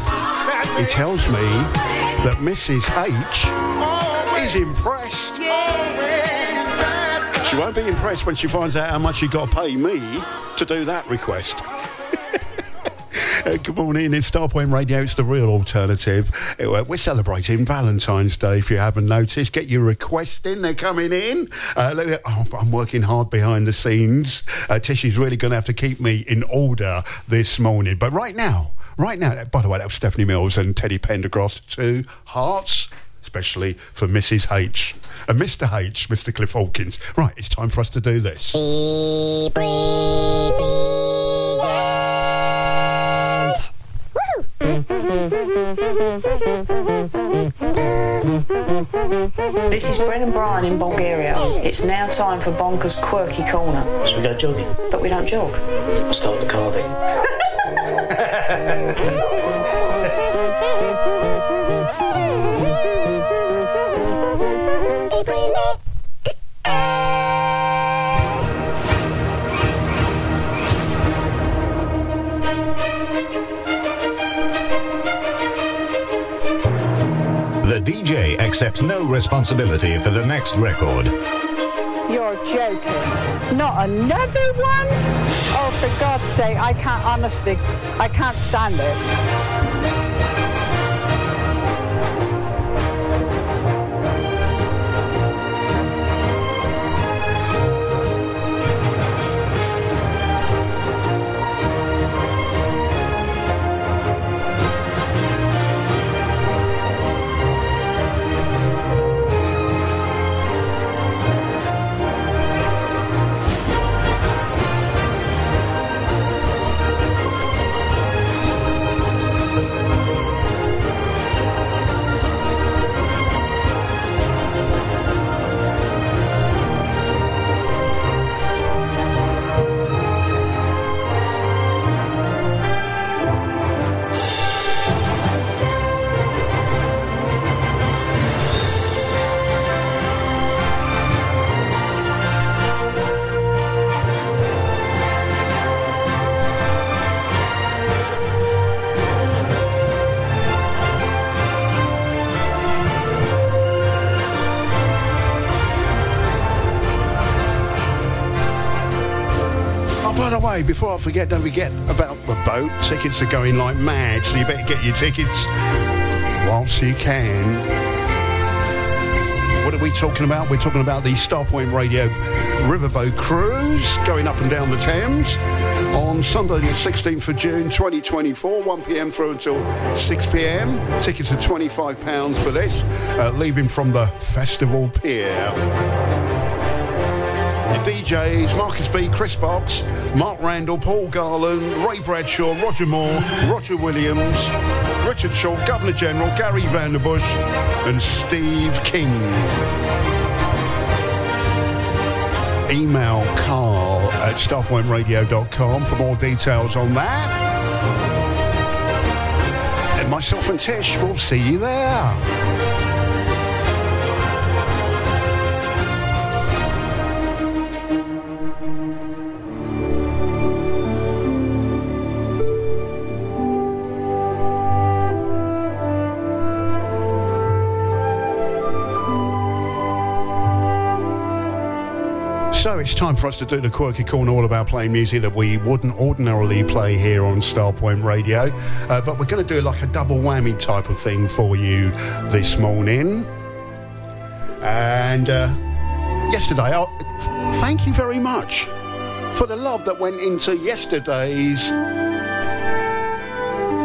He tells me that Mrs. H is impressed. She won't be impressed when she finds out how much you got to pay me to do that request. Uh, <laughs> Good morning, it's Starpoint Radio. It's the real alternative. Uh, We're celebrating Valentine's Day. If you haven't noticed, get your requests in. They're coming in. Uh, oh, I'm working hard behind the scenes. Uh, Tishy's really going to have to keep me in order this morning. But right now, right now, by the way, that was Stephanie Mills and Teddy Pendergrass, two hearts, especially for Mrs. H. And Mr. H, Mr. Cliff Hawkins. Right, it's time for us to do this. This is Brennan Bryan in Bulgaria. It's now time for Bonker's Quirky Corner. So we go jogging? But we don't jog. I'll start the car <laughs> accepts no responsibility for the next record. You're joking. Not another one? Oh, for God's sake, I can't, honestly, I can't stand this. Before I forget, don't forget about the boat. Tickets are going like mad, so you better get your tickets whilst you can. What are we talking about? We're talking about the Starpoint Radio Riverboat Cruise going up and down the Thames on Sunday the 16th of June 2024, 1pm through until 6pm. Tickets are £25 for this, uh, leaving from the Festival Pier. DJs, Marcus B, Chris Box, Mark Randall, Paul Garland, Ray Bradshaw, Roger Moore, Roger Williams, Richard Shaw, Governor General, Gary Vanderbush, and Steve King. Email carl at starpointradio.com for more details on that. And myself and Tish will see you there. It's time for us to do the quirky corner all about playing music that we wouldn't ordinarily play here on Starpoint Radio. Uh, but we're going to do like a double whammy type of thing for you this morning. And uh, yesterday, I, thank you very much for the love that went into yesterday's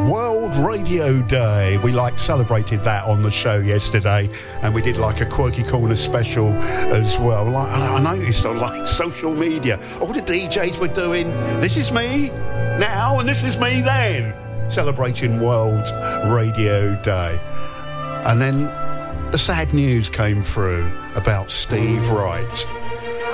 World Radio Day. We like celebrated that on the show yesterday, and we did like a quirky corner special as well. Like I noticed on like <laughs> social media, all the DJs were doing "This is me now" and "This is me then," celebrating World Radio Day. And then the sad news came through about Steve Wright.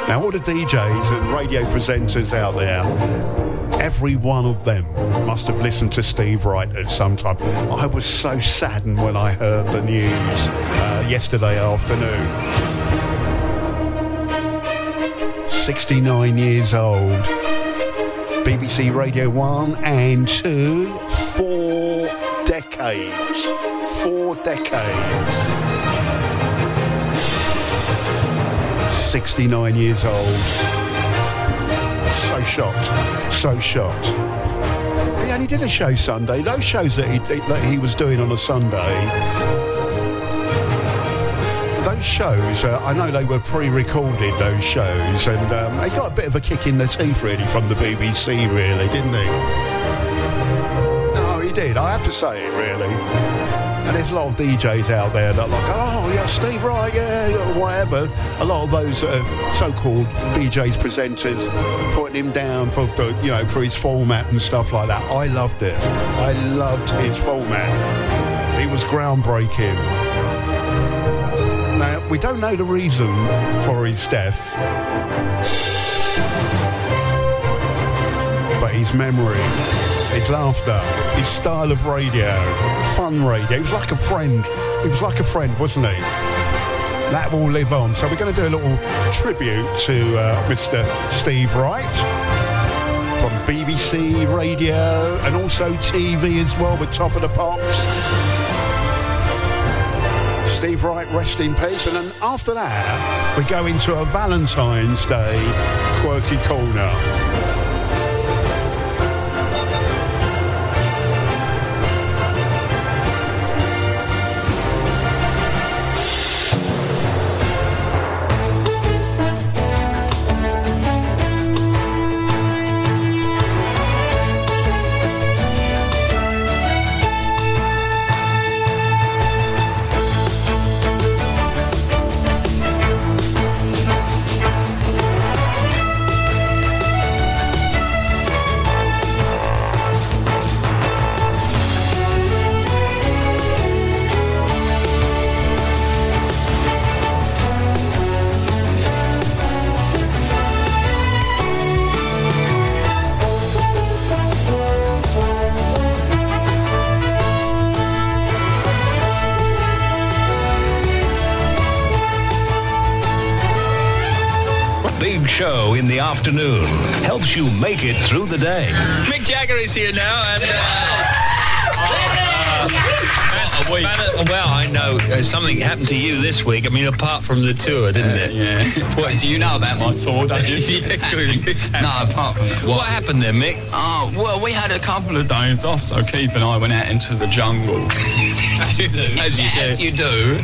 Now, all the DJs and radio presenters out there, every one of them must have listened to Steve Wright at some time. I was so saddened when I heard the news uh, yesterday afternoon. 69 years old. BBC Radio 1 and 2, four decades. Four decades. 69 years old. So shocked. So shocked. He only did a show Sunday. Those shows that he, that he was doing on a Sunday, those shows, uh, I know they were pre-recorded, those shows, and um, he got a bit of a kick in the teeth, really, from the BBC, really, didn't he? No, he did. I have to say it, really. And there's a lot of DJs out there that are like, oh yeah, Steve Wright, yeah, whatever. A lot of those uh, so-called DJs, presenters, putting him down for, for, you know, for his format and stuff like that. I loved it. I loved his format. He was groundbreaking. Now we don't know the reason for his death, but his memory his laughter, his style of radio, fun radio. He was like a friend. He was like a friend, wasn't he? That will live on. So we're going to do a little tribute to uh, Mr. Steve Wright from BBC Radio and also TV as well with Top of the Pops. Steve Wright, rest in peace. And then after that, we go into a Valentine's Day quirky corner. Helps you make it through the day. Mick Jagger is here now, and uh, the week. well, I know uh, something happened to you this week. I mean, apart from the tour, didn't it? Yeah. <laughs> What, you know about my tour, don't you? <laughs> yeah, <laughs> clearly. No, apart from that. What? happened there, Mick? Oh, well, we had a couple of days off, so Keith and I went out into the jungle. <laughs> <laughs> As you do. As you do. You do.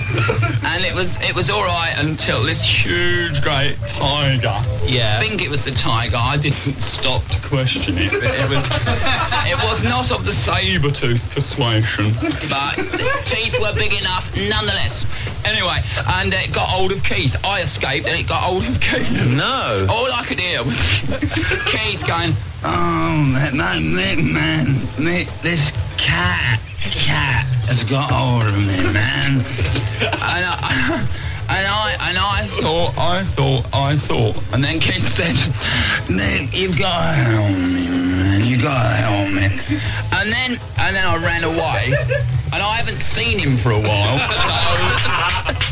and it was it was all right until this huge, great tiger. Yeah. I think it was the tiger. I didn't stop to question it. But it was <laughs> it was not of the saber-tooth persuasion. But the teeth were big enough nonetheless. Anyway, and it got hold of Keith. I escaped and it got hold of Keith. No. All I could hear was Keith going, Oh, man, man, man, man, this cat, cat has got hold of me, man. and I, <laughs> and I, and I thought, I thought, I thought, and then Keith said, Mick, you've got to help me, man, You've got to help me. And then, and then I ran away, and I haven't seen him for a while, so <laughs>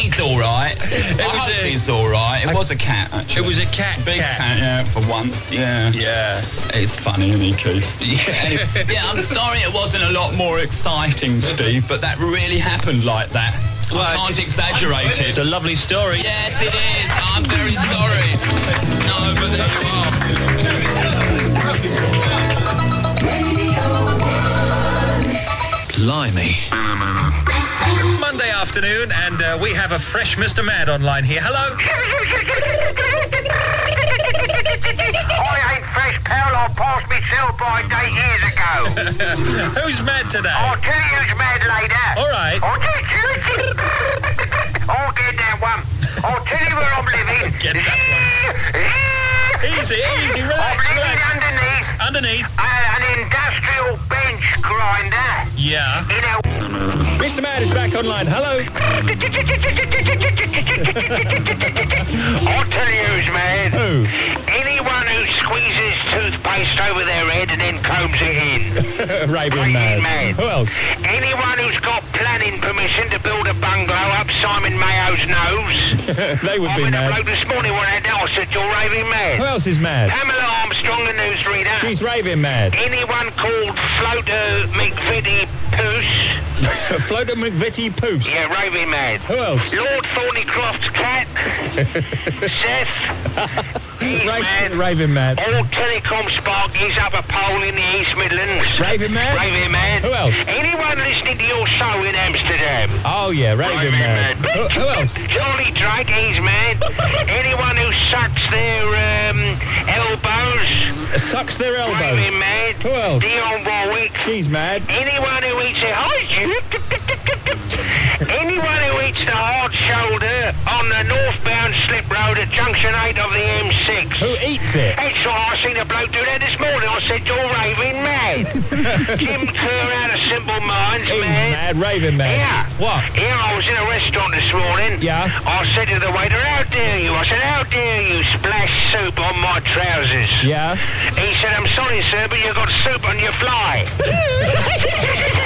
He's all right. I was hope a- he's all right. It was a cat, actually. It was a cat. Big cat. cat, yeah, for once, yeah. Yeah. It's funny, isn't it, Keith? <laughs> Yeah. <laughs> Yeah, I'm sorry it wasn't a lot more exciting, Steve, but that really happened like that. Well, I can't exaggerate It's a lovely story. Yes, it is. I'm very sorry. No, but there you are. Blimey. Afternoon, and uh, we have a fresh Mr. Mad online here. Hello. I ain't fresh, pal. I passed my sell-by date years ago. <laughs> Who's mad today? I'll tell you who's mad later. All right. I'll tell you. I'll get that one. I'll tell you where I'm living. <laughs> Get Easy, easy, relax, I'm relax. underneath Underneath. uh, an industrial bench grinder. Yeah. In a Mr. Mad is back online. Hello. I'll tell you who's mad. Who? Anyone who squeezes toothpaste over their head and then combs it in. <laughs> Raving Raving Mad. Mad. Who else? Anyone who's got planning permission to build a bungalow up Simon Mayo's nose. <laughs> they would I be mad. bloke this morning when I had that. I said, you're raving mad. Who else is mad? Pamela Armstrong, the newsreader. She's raving mad. Anyone called Floater McVitie Poos. <laughs> Floater McVitie Poops. Yeah, raving mad. Who else? Lord Thornycroft's cat. <laughs> Seth. He's Ra- mad. Raving mad. Old Telecom Sparky's up a pole in the East Midlands. Raven Man. Raven Man. Who else? Anyone listening to your show in Amsterdam? Oh yeah, Raven man. mad. Who, who else? Charlie Drake, he's mad. <laughs> Anyone who sucks their um, elbows? Sucks their elbows. Raving mad. Who else? Dionne Warwick. She's mad. Anyone who eats a hi, Anyone who eats the hard shoulder on the northbound slip road at junction 8 of the M6. Who eats it? That's right, I seen a bloke do that this morning. I said, you're raving mad. <laughs> Jim Kerr out of Simple Minds, He's man. mad, raving mad. Yeah. What? Yeah, I was in a restaurant this morning. Yeah. I said to the waiter, how dare you? I said, how dare you splash soup on my trousers? Yeah. He said, I'm sorry, sir, but you've got soup on your fly. <laughs>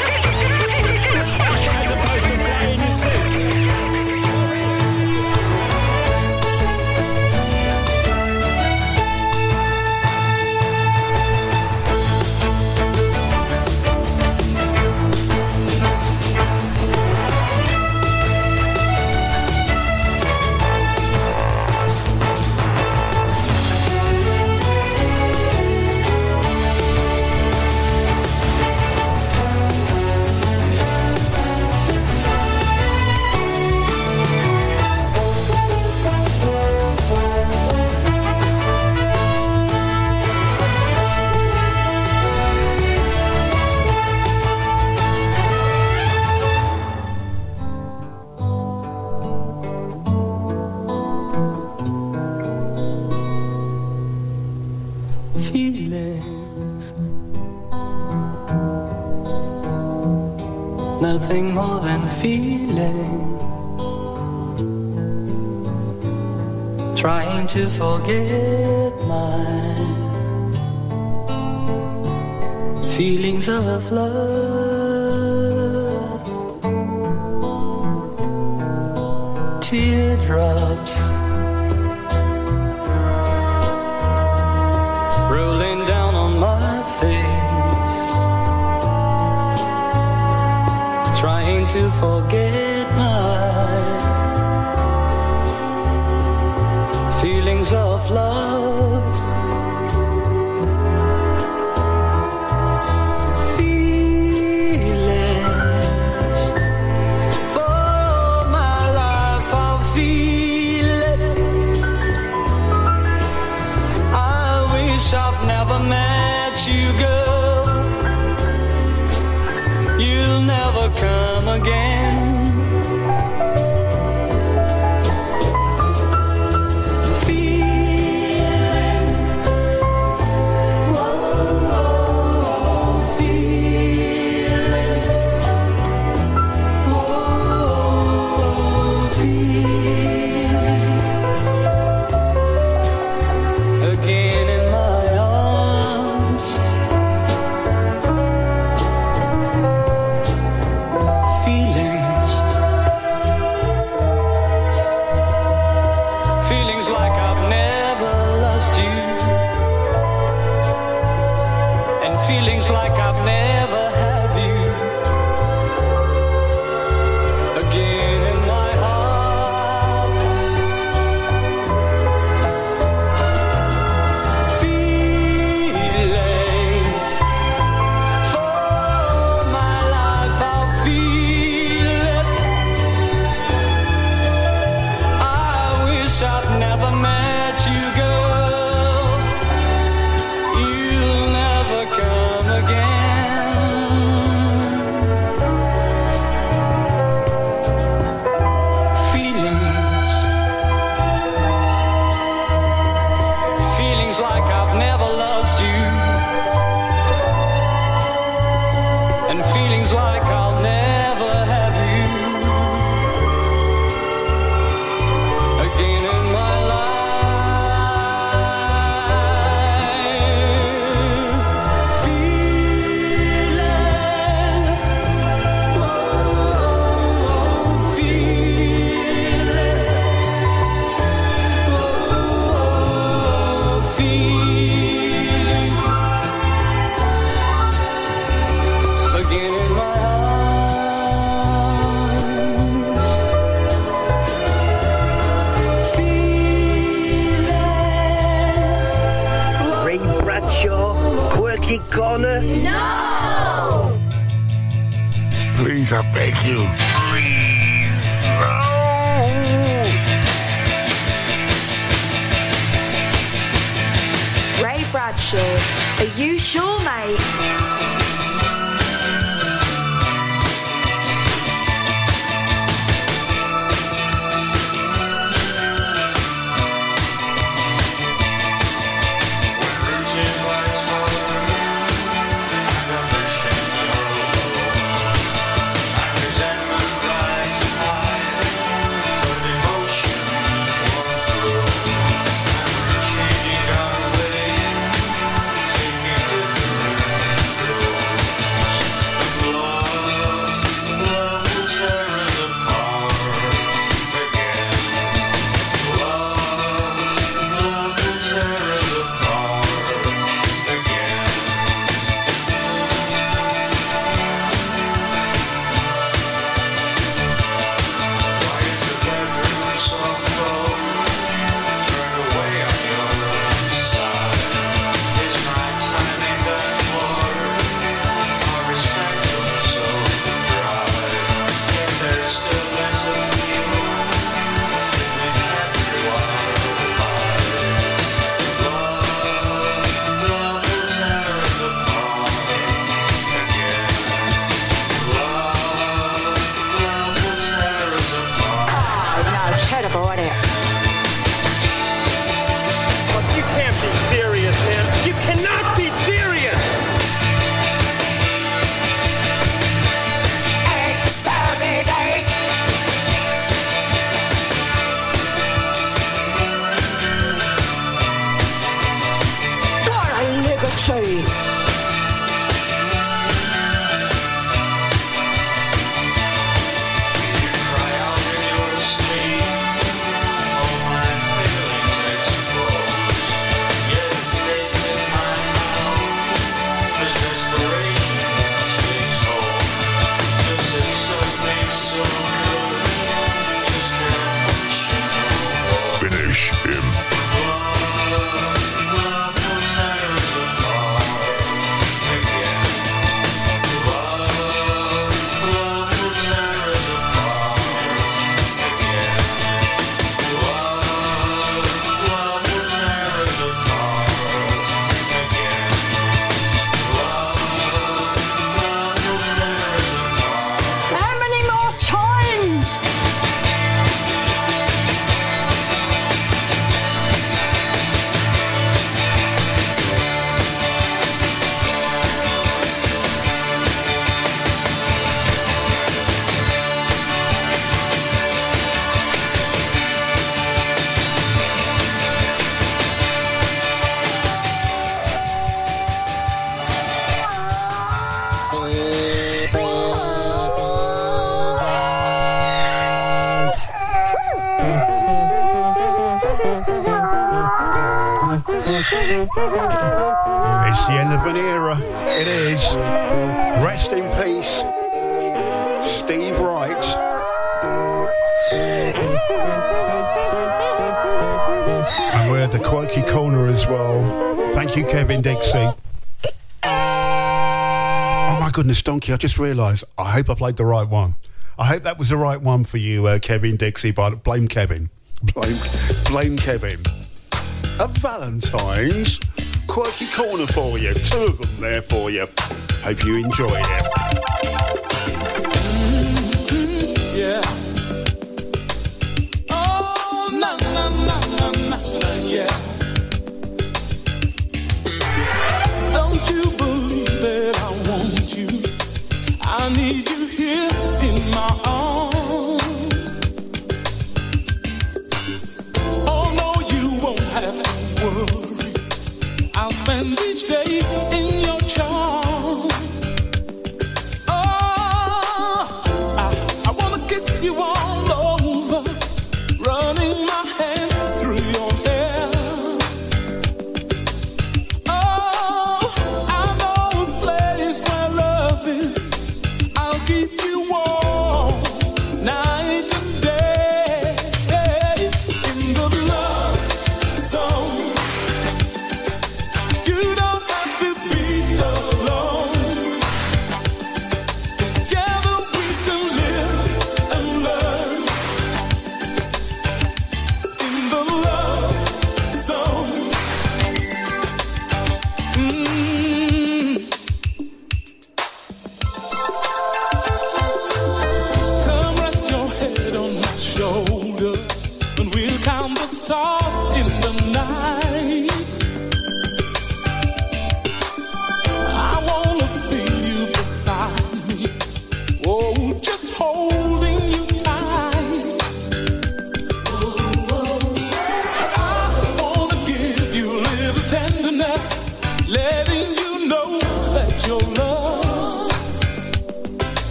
Nothing more than feeling. Trying to forget my feelings of love. Teardrops. forget. again. you. Please, no. Ray Bradshaw, are you sure? I just realised. I hope I played the right one. I hope that was the right one for you, uh, Kevin Dixie. But blame Kevin. <laughs> Blame, blame Kevin. A Valentine's quirky corner for you. Two of them there for you. Hope you enjoyed it.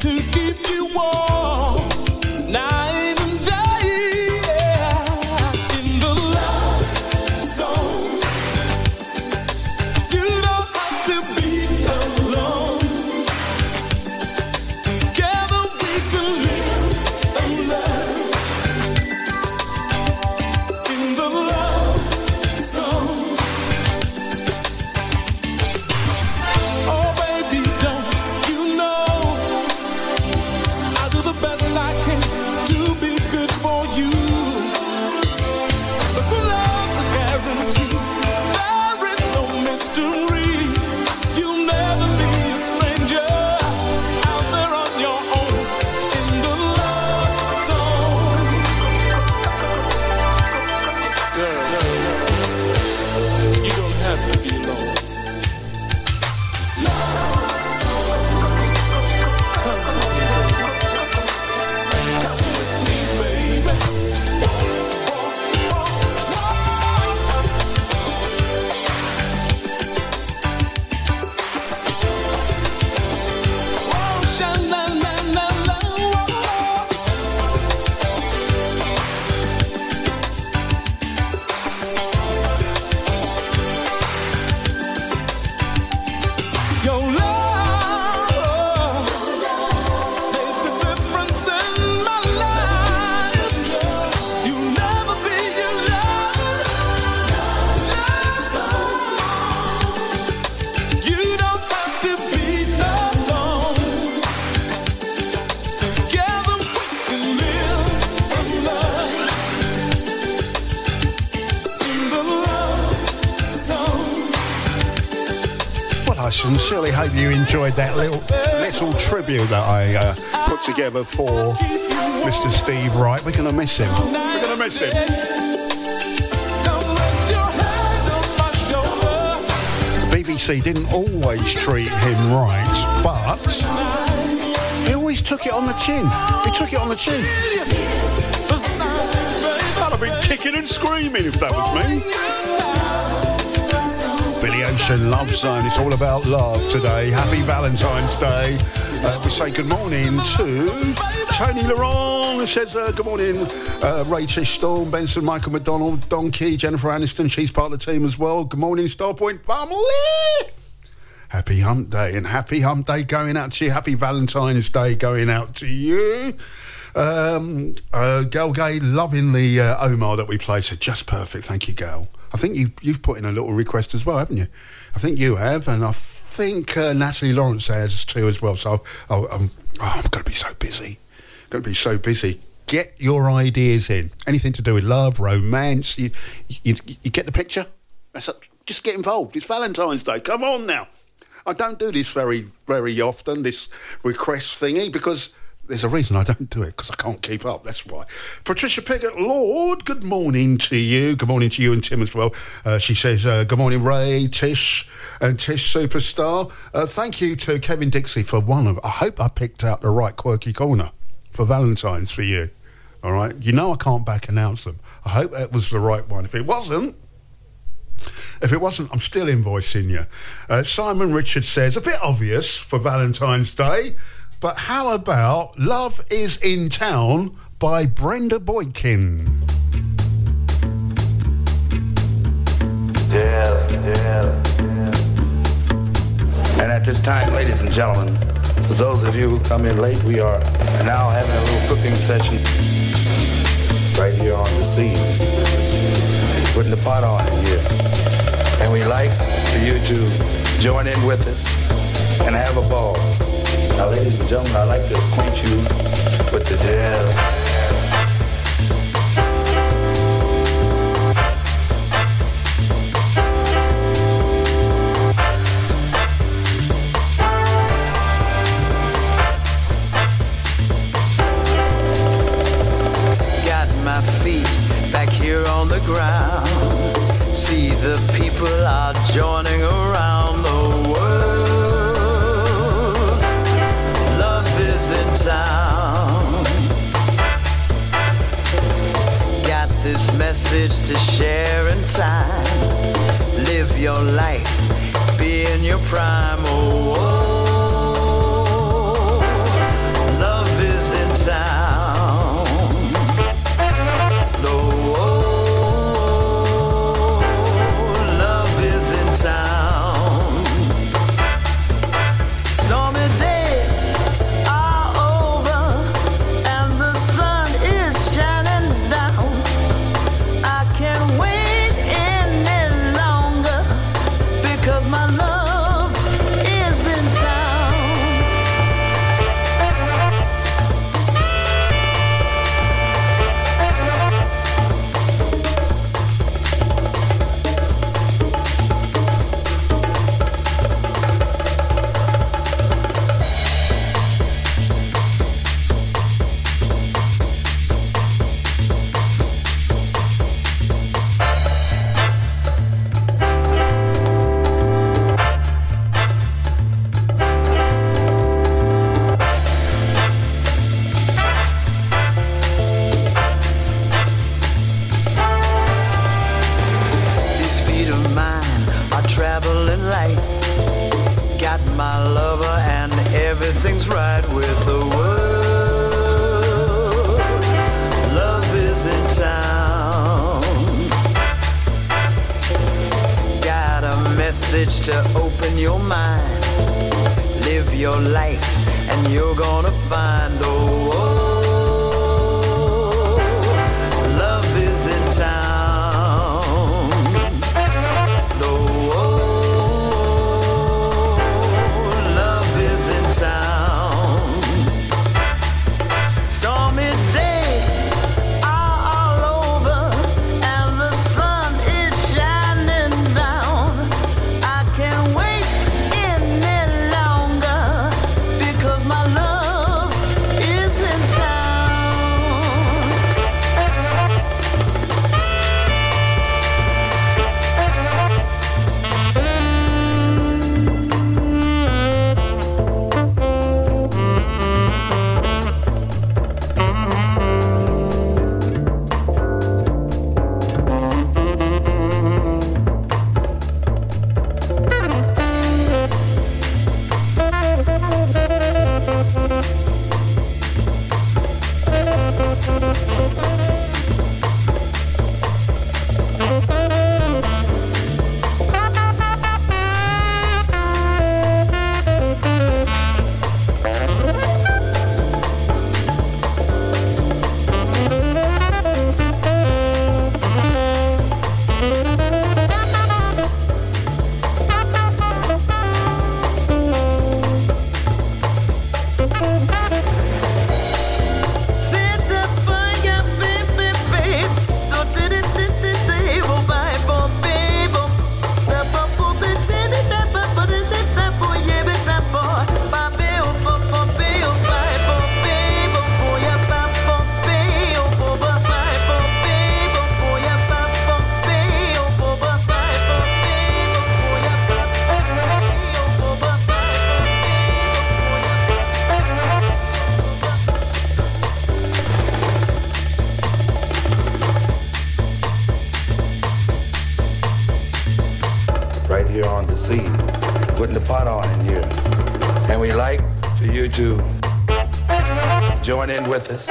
to keep you warm. there before, Mr. Steve Wright. We're going to miss him. We're going to miss him. The BBC didn't always treat him right, but he always took it on the chin. He took it on the chin. I'd have been kicking and screaming if that was me. Billy Ocean Love Zone. It's all about love today. Happy Valentine's Day. Uh, we say good morning to Tony Laurent. Says uh, good morning, uh, Rachel Storm, Benson, Michael McDonald, Donkey, Jennifer Aniston. She's part of the team as well. Good morning, Starpoint family. Happy Hump Day and happy Hump Day going out to you. Happy Valentine's Day going out to you. Um, uh, Gal Gay loving the uh, Omar that we played. So just perfect. Thank you, Gal. I think you, you've put in a little request as well, haven't you? I think you have, and I think uh, Natalie Lawrence has too as well. So oh, um, oh, I'm going to be so busy. Going to be so busy. Get your ideas in. Anything to do with love, romance. You, you, you get the picture? That's a, just get involved. It's Valentine's Day. Come on now. I don't do this very, very often, this request thingy, because there's a reason I don't do it, because I can't keep up. That's why. Patricia Piggott, Lord, good morning to you. Good morning to you and Tim as well. Uh, she says, uh, good morning, Ray, Tish, and Tish Superstar. Uh, thank you to Kevin Dixie for one of, I hope I picked out the right quirky corner for Valentine's for you. All right. You know I can't back announce them. I hope that was the right one. If it wasn't, if it wasn't, I'm still invoicing you. Uh, Simon Richard says, a bit obvious for Valentine's Day, but how about Love is in Town by Brenda Boykin? Yes, yes. And at this time, ladies and gentlemen, for those of you who come in late, we are now having a little cooking session right here on the scene. Putting the pot on here. And we like for you to join in with us and have a ball. Now, ladies and gentlemen, I'd like to acquaint you with the jazz. Got my feet back here on the ground. See the people are joining around message to share in time. Live your life, be in your prime. Oh, oh. With us.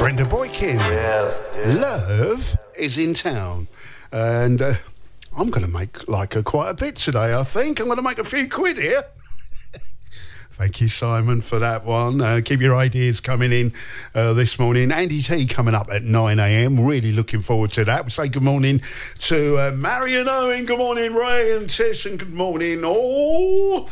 Brenda Boykin. Yes. Love is in town. And uh, I'm going to make like a, quite a bit today, I think. I'm going to make a few quid here. <laughs> Thank you, Simon, for that one. Uh, keep your ideas coming in uh, this morning. Andy T coming up at 9 a.m. Really looking forward to that. We say good morning to uh, Marion Owen. Good morning, Ray and Tish, and good morning, all.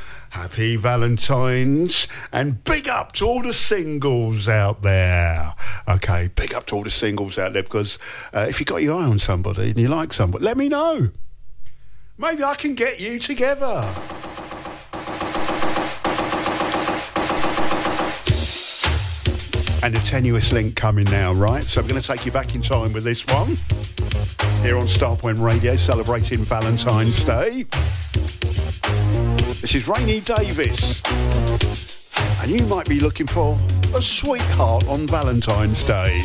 Happy Valentine's and big up to all the singles out there. Okay, big up to all the singles out there because uh, if you got your eye on somebody and you like somebody, let me know. Maybe I can get you together. And a tenuous link coming now, right? So I'm going to take you back in time with this one. Here on Starpoint Radio, celebrating Valentine's Day. This is Rainy Davis. And you might be looking for a sweetheart on Valentine's Day.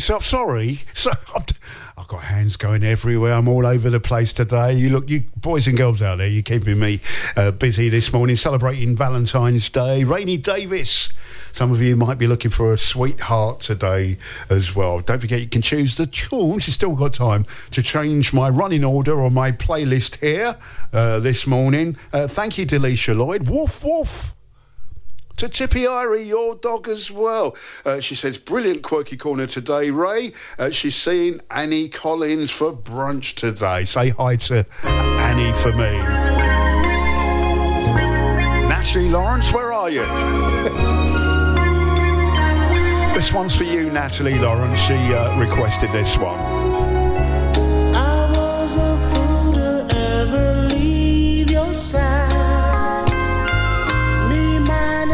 Myself. Sorry. <laughs> So I'm t- I've got hands going everywhere. I'm all over the place today. You look, you boys and girls out there, you're keeping me uh, busy this morning, celebrating Valentine's Day. Rainy Davis. Some of you might be looking for a sweetheart today as well. Don't forget, you can choose the tunes. You've still got time to change my running order on my playlist here uh, this morning. Uh, thank you, Delisha Lloyd. Woof woof to Tippy Irie, your dog as well. Uh, she says, brilliant quirky corner today, Ray. Uh, she's seeing Annie Collins for brunch today. Say hi to Annie for me. Natalie Lawrence, where are you? <laughs> this one's for you, Natalie Lawrence. She uh, requested this one. I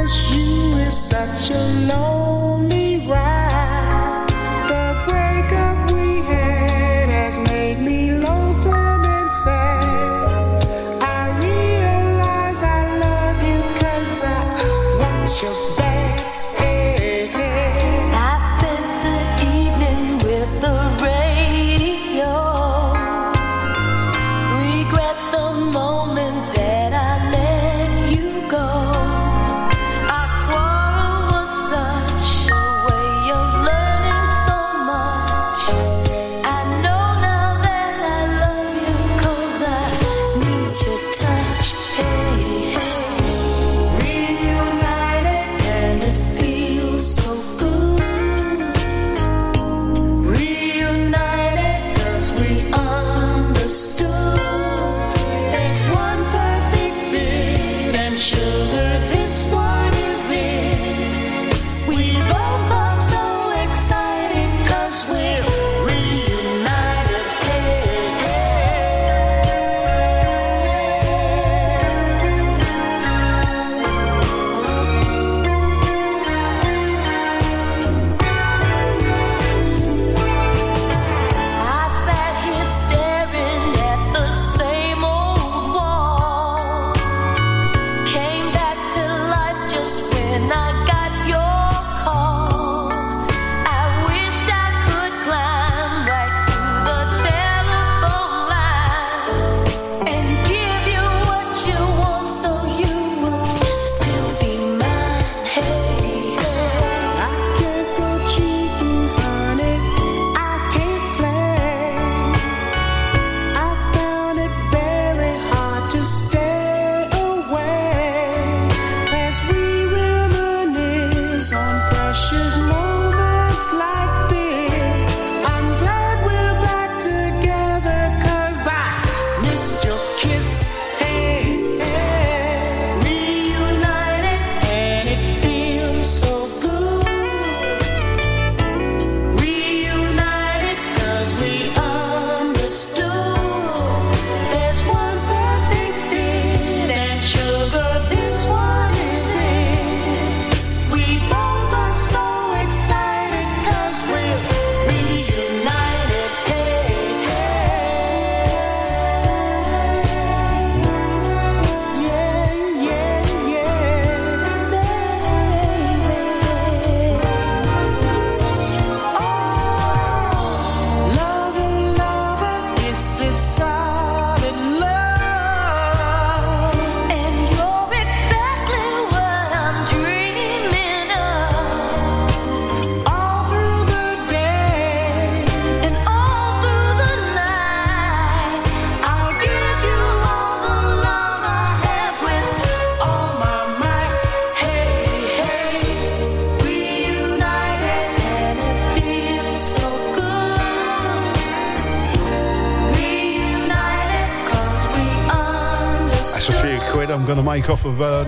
minus you is such a lonely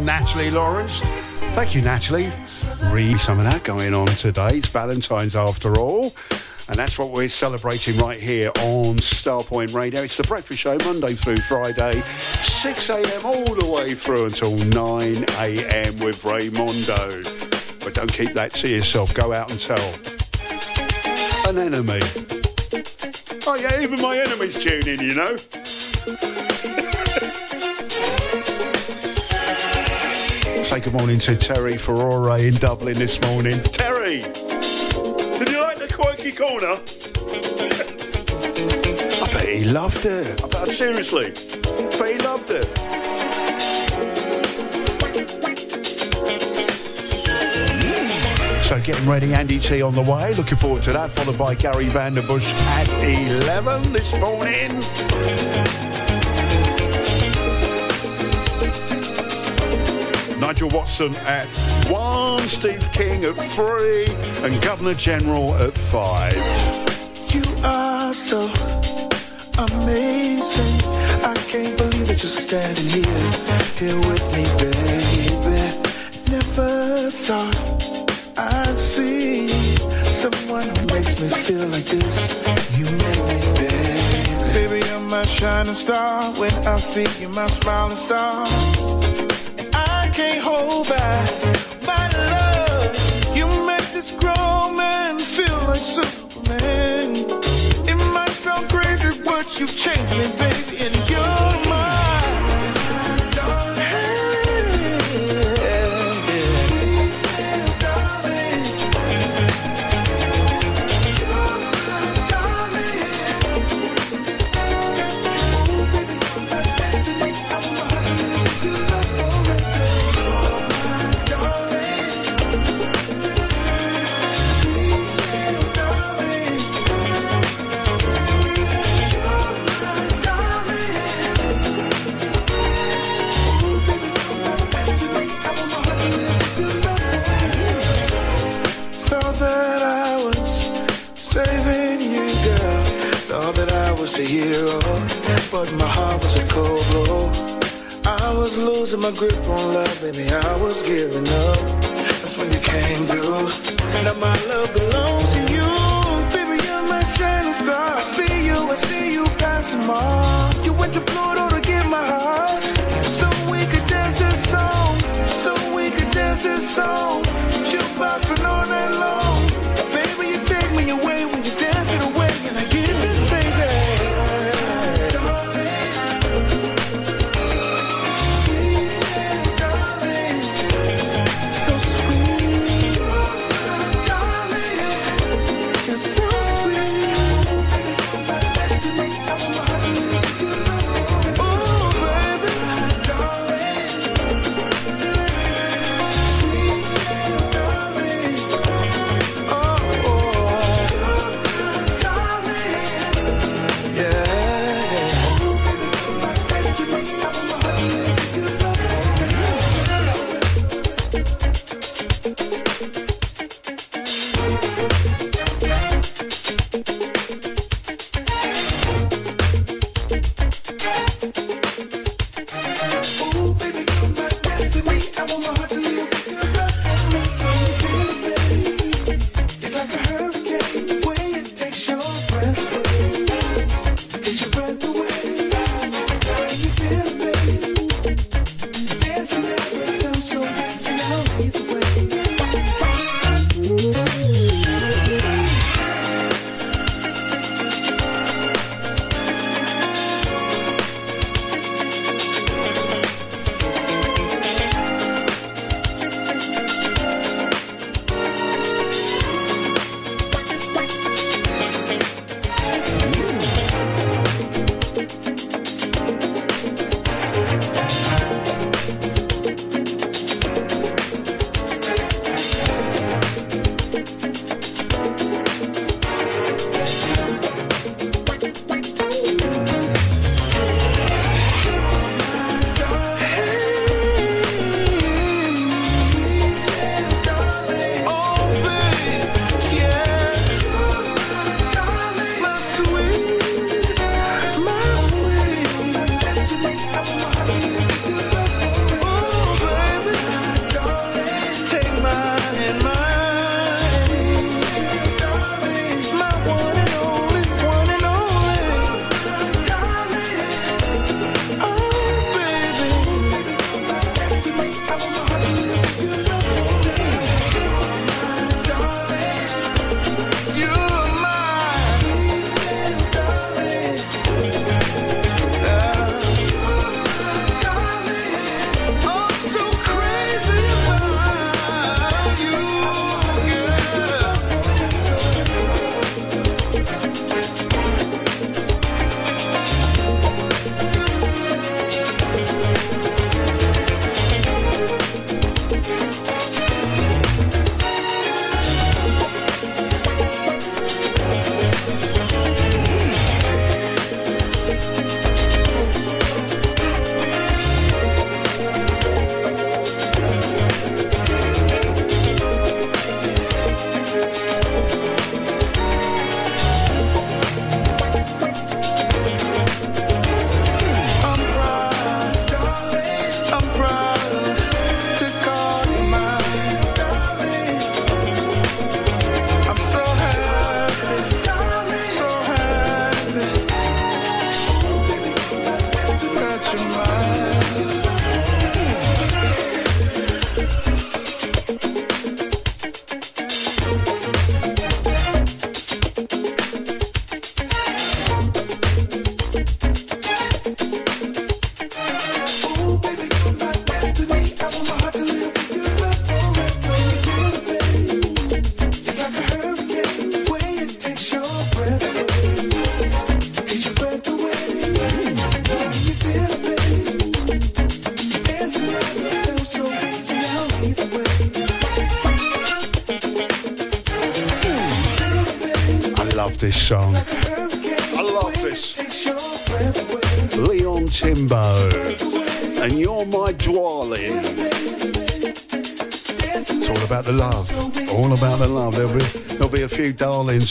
Natalie Lawrence. Thank you, Natalie. Read some of that going on today. It's Valentine's after all. And that's what we're celebrating right here on Starpoint Radio. It's the breakfast show Monday through Friday, 6 a.m. all the way through until 9 a.m. with Raymondo. But don't keep that to yourself. Go out and tell an enemy. Oh yeah, even my enemies tune in, you know. Say good morning to Terry Ferrore in Dublin this morning. Terry, did you like the quirky corner? I bet he loved it. I bet seriously, I bet he loved it. Mm. So getting ready, Andy T on the way. Looking forward to that. Followed by Gary Vanderbush at 11 this morning. Nigel Watson at 1, Steve King at 3, and Governor General at 5. You are so amazing. I can't believe that you're standing here, here with me, baby. Never thought I'd see someone who makes me feel like this. You make me, baby. Baby, you're my shining star. When I see you, my smiling star. Can't hold back my love. You make this grown man feel like Superman. It might sound crazy, but you've changed me, baby,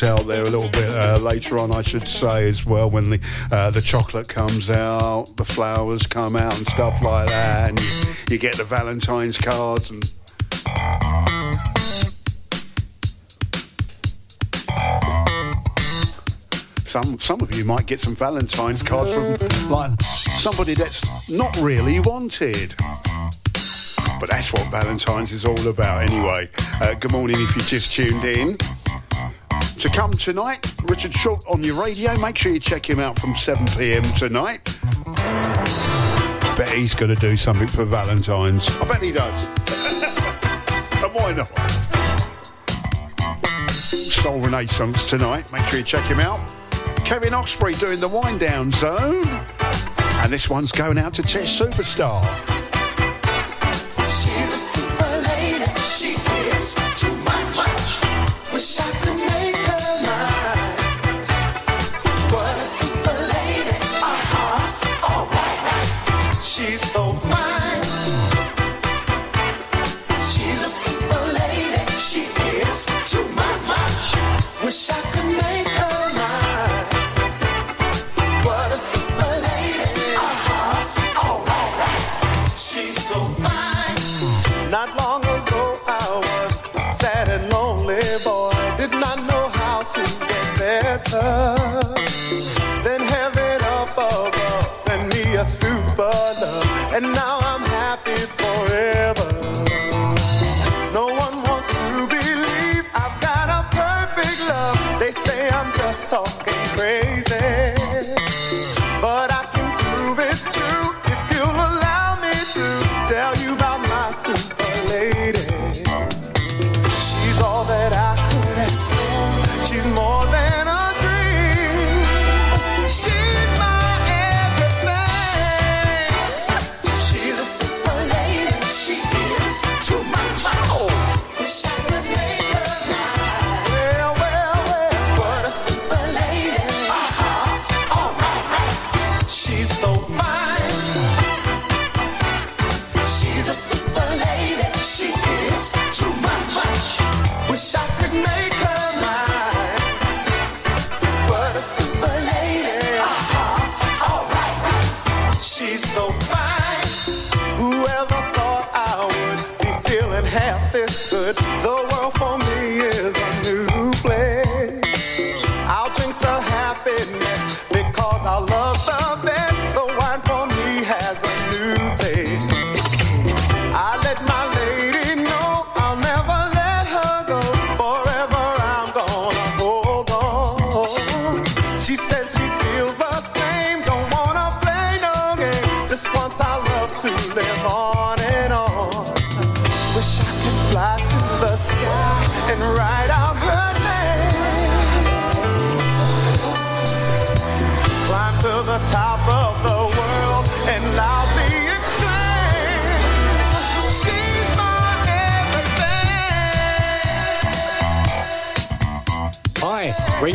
out there a little bit uh, later on, I should say as well, when the uh, the chocolate comes out, the flowers come out and stuff like that, and you, you get the Valentine's cards and. Some some of you might get some Valentine's cards from like somebody that's not really wanted. But that's what Valentine's is all about anyway. Uh, good morning if you just tuned in. To come tonight, Richard Short on your radio. Make sure you check him out from 7pm tonight. I bet he's going to do something for Valentine's. I bet he does. <laughs> and why not? Soul Renaissance tonight. Make sure you check him out. Kevin Osprey doing the wind down zone. And this one's going out to Tish Superstar. Better. Then heaven above sent me a super love, and now I'm happy forever. No one wants to believe I've got a perfect love. They say I'm just talking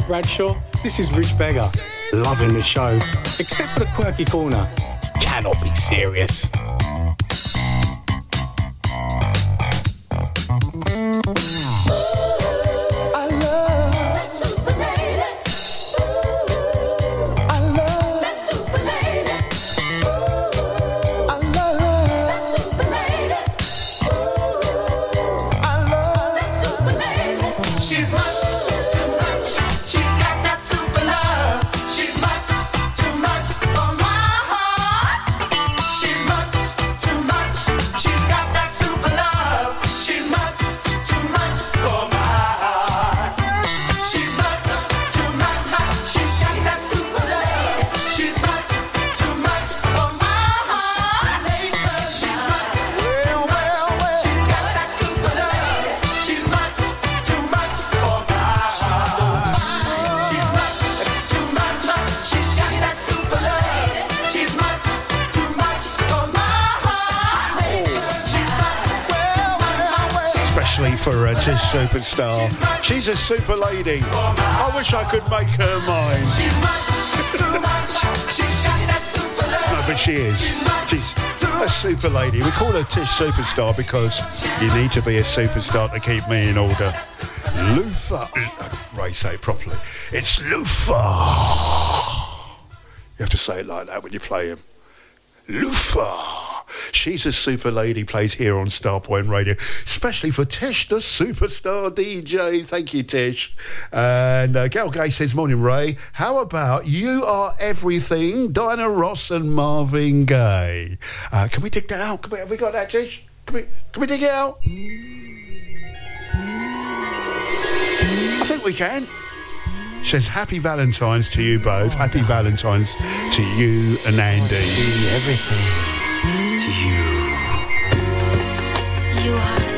Bradshaw. This is Rich Beggar. Loving the show, except for the quirky corner. Cannot be serious. Superstar. She's a super lady. I wish I could make her mine. No, but she is. She's a super lady. We call her Tish Superstar because you need to be a superstar to keep me in order. Lufa. Ray, say it properly. It's Lufa. You have to say it like that when you play him. Lufa. She's a super lady, plays here on Starpoint Radio, especially for Tish, the superstar DJ. Thank you, Tish. And uh, Gal Gay says, Morning, Ray. How about You Are Everything, Diana Ross and Marvin Gaye? Uh, can we dig that out? We, have we got that, Tish? Can we, can we dig it out? I think we can. Says happy Valentine's to you both. Happy Valentine's to you and Andy. Everything you. You are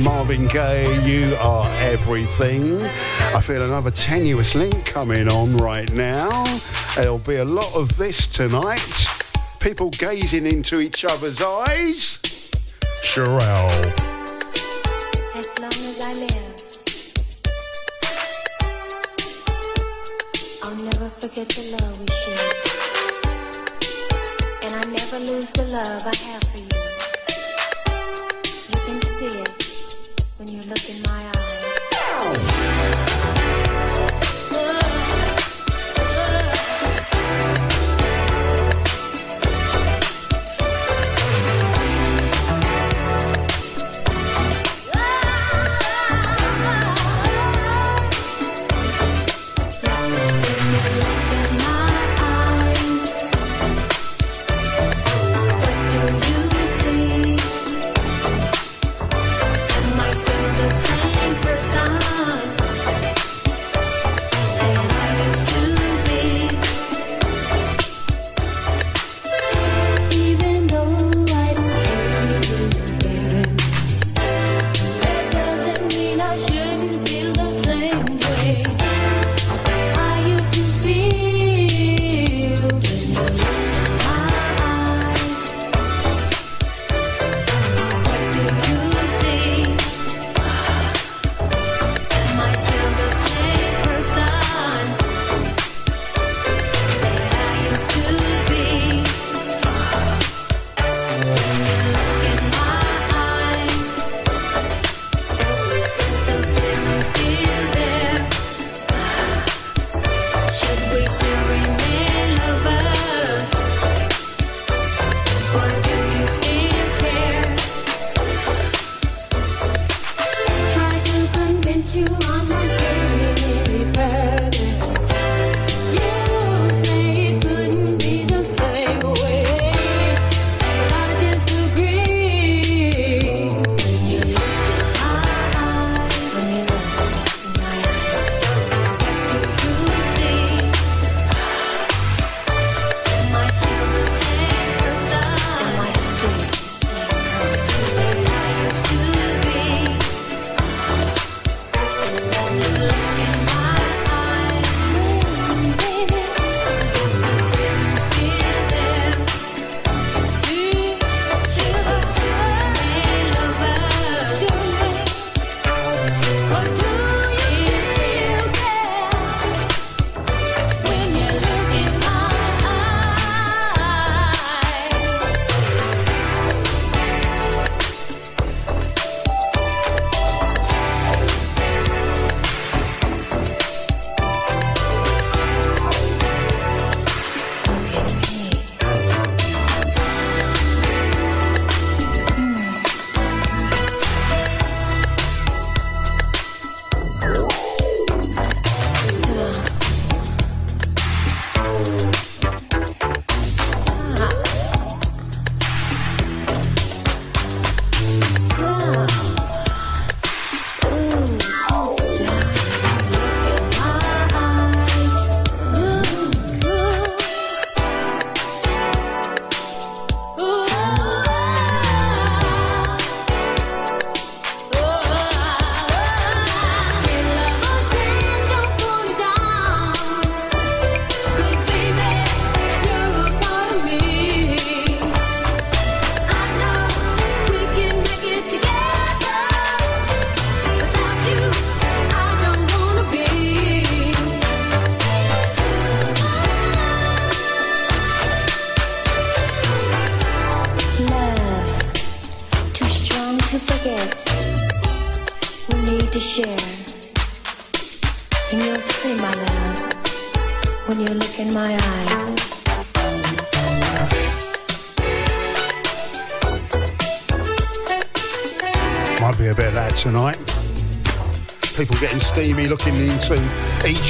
Marvin Gaye, you are everything. I feel another tenuous link coming on right now. There'll be a lot of this tonight. People gazing into each other's eyes. Sherelle.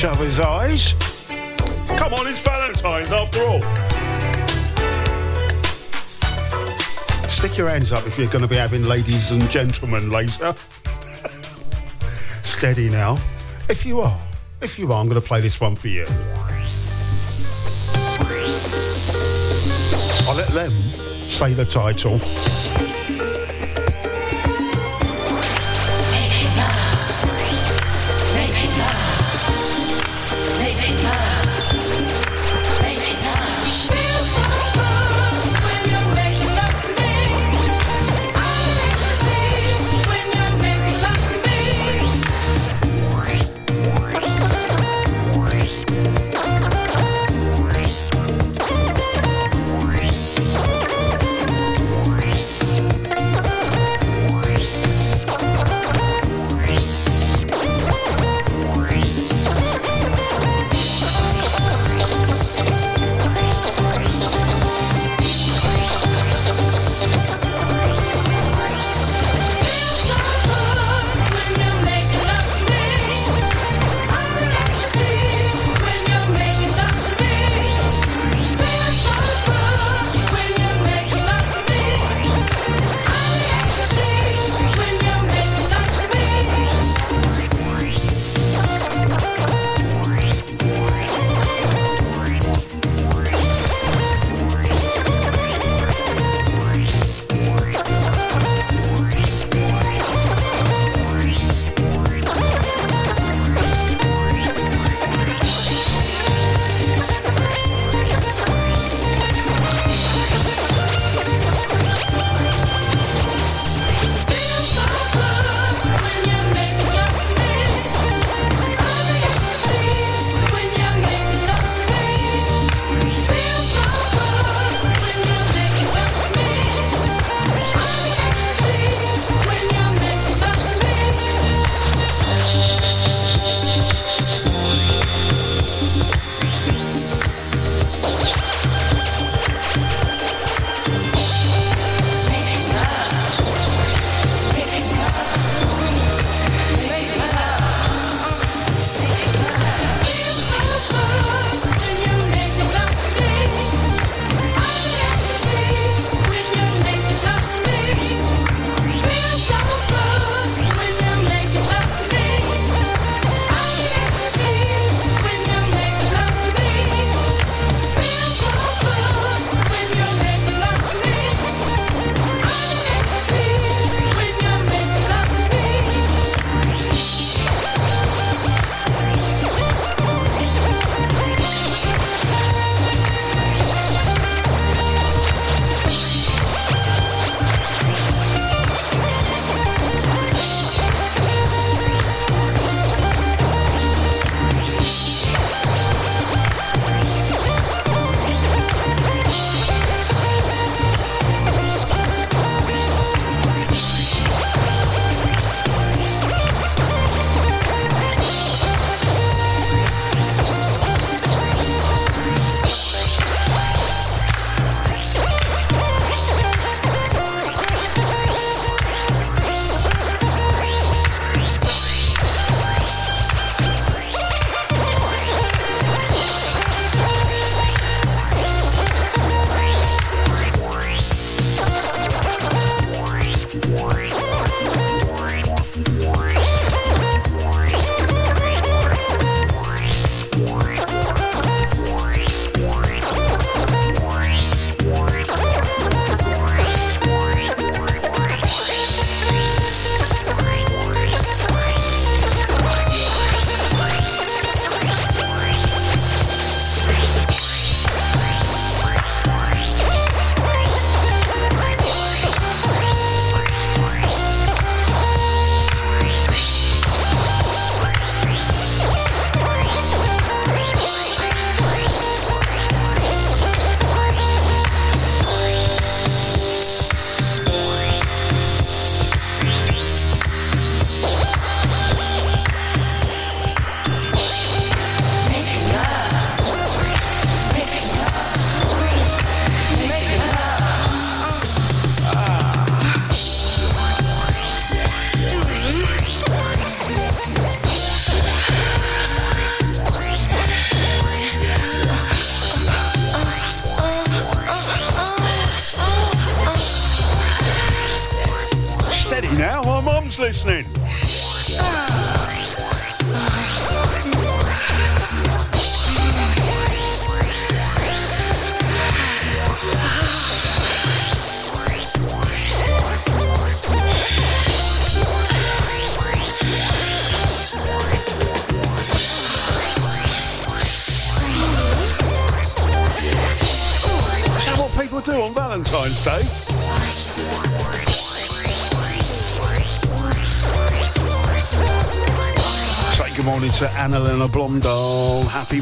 Other's eyes. Come on, it's Valentine's after all. Stick your hands up if you're going to be having ladies and gentlemen later. Steady now. If you are, if you are, I'm going to play this one for you. I'll let them say the title.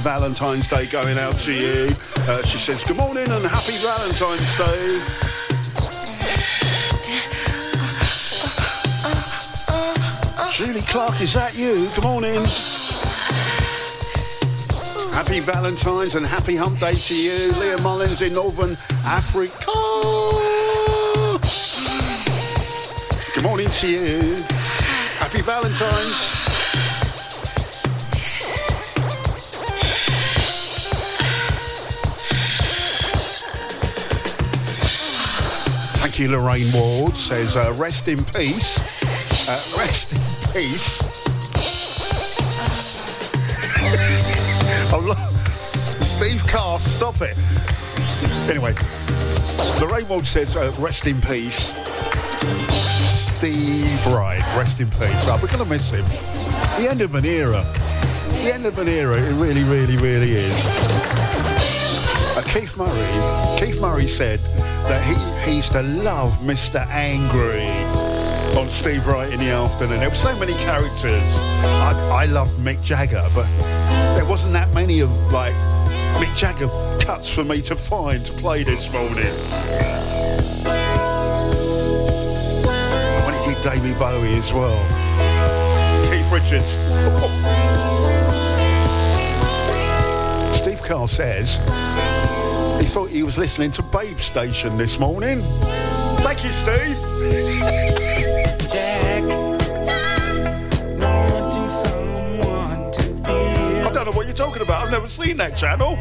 Valentine's Day going out to you. Uh, she says good morning and happy Valentine's Day. Julie Clark, is that you? Good morning. Happy Valentine's and happy hump day to you. Leah Mullins in Northern Africa. Good morning to you. Happy Valentine's. You, Lorraine Ward. Says, uh, rest in peace. Uh, rest in peace. <laughs> Steve Carr, stop it. Anyway, Lorraine Ward says, uh, rest in peace. Steve Wright, rest in peace. We're going to miss him. The end of an era. The end of an era. It really, really, really is. Uh, Keith Murray. Keith Murray said that he used to love Mr. Angry on Steve Wright in the afternoon. There were so many characters. I, I loved Mick Jagger, but there wasn't that many of like Mick Jagger cuts for me to find to play this morning. When he did Davy Bowie as well. Keith Richards. <laughs> Steve Carr says he thought he was listening to Babe Station this morning. Thank you, Steve. I don't know what you're talking about. I've never seen that channel.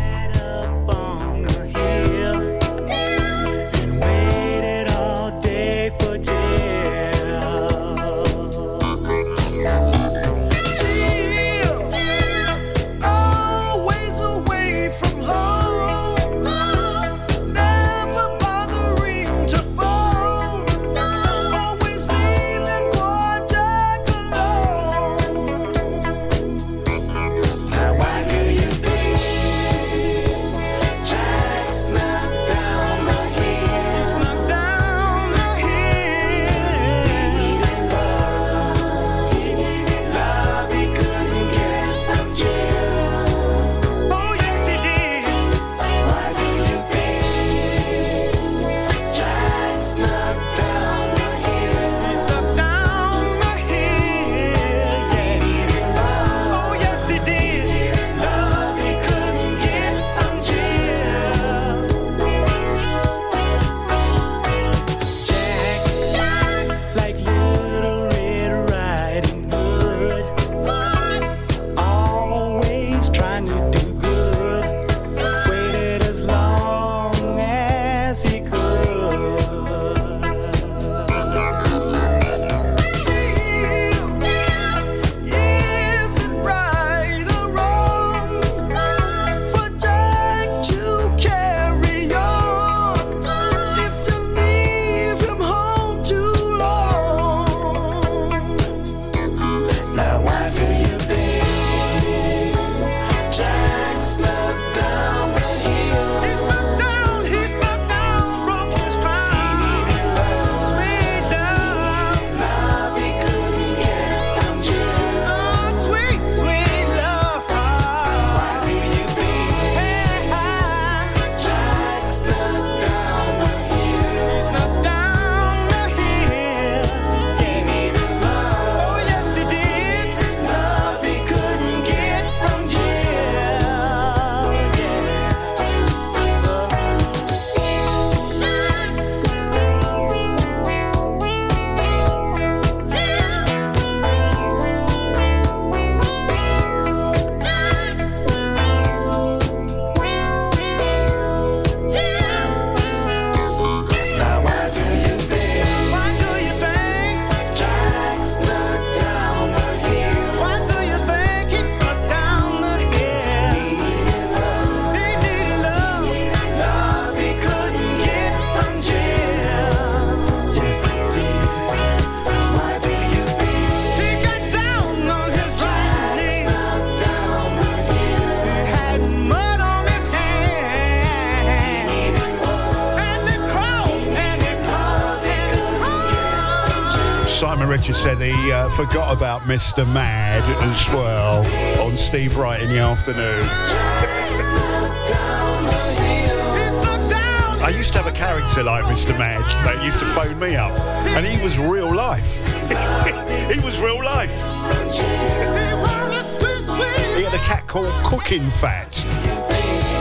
Mr. Mad as well on Steve Wright in the afternoon. I used to have a character like Mr. Mad that used to phone me up, and he was real life. <laughs> he was real life. He had a cat called Cooking Fat.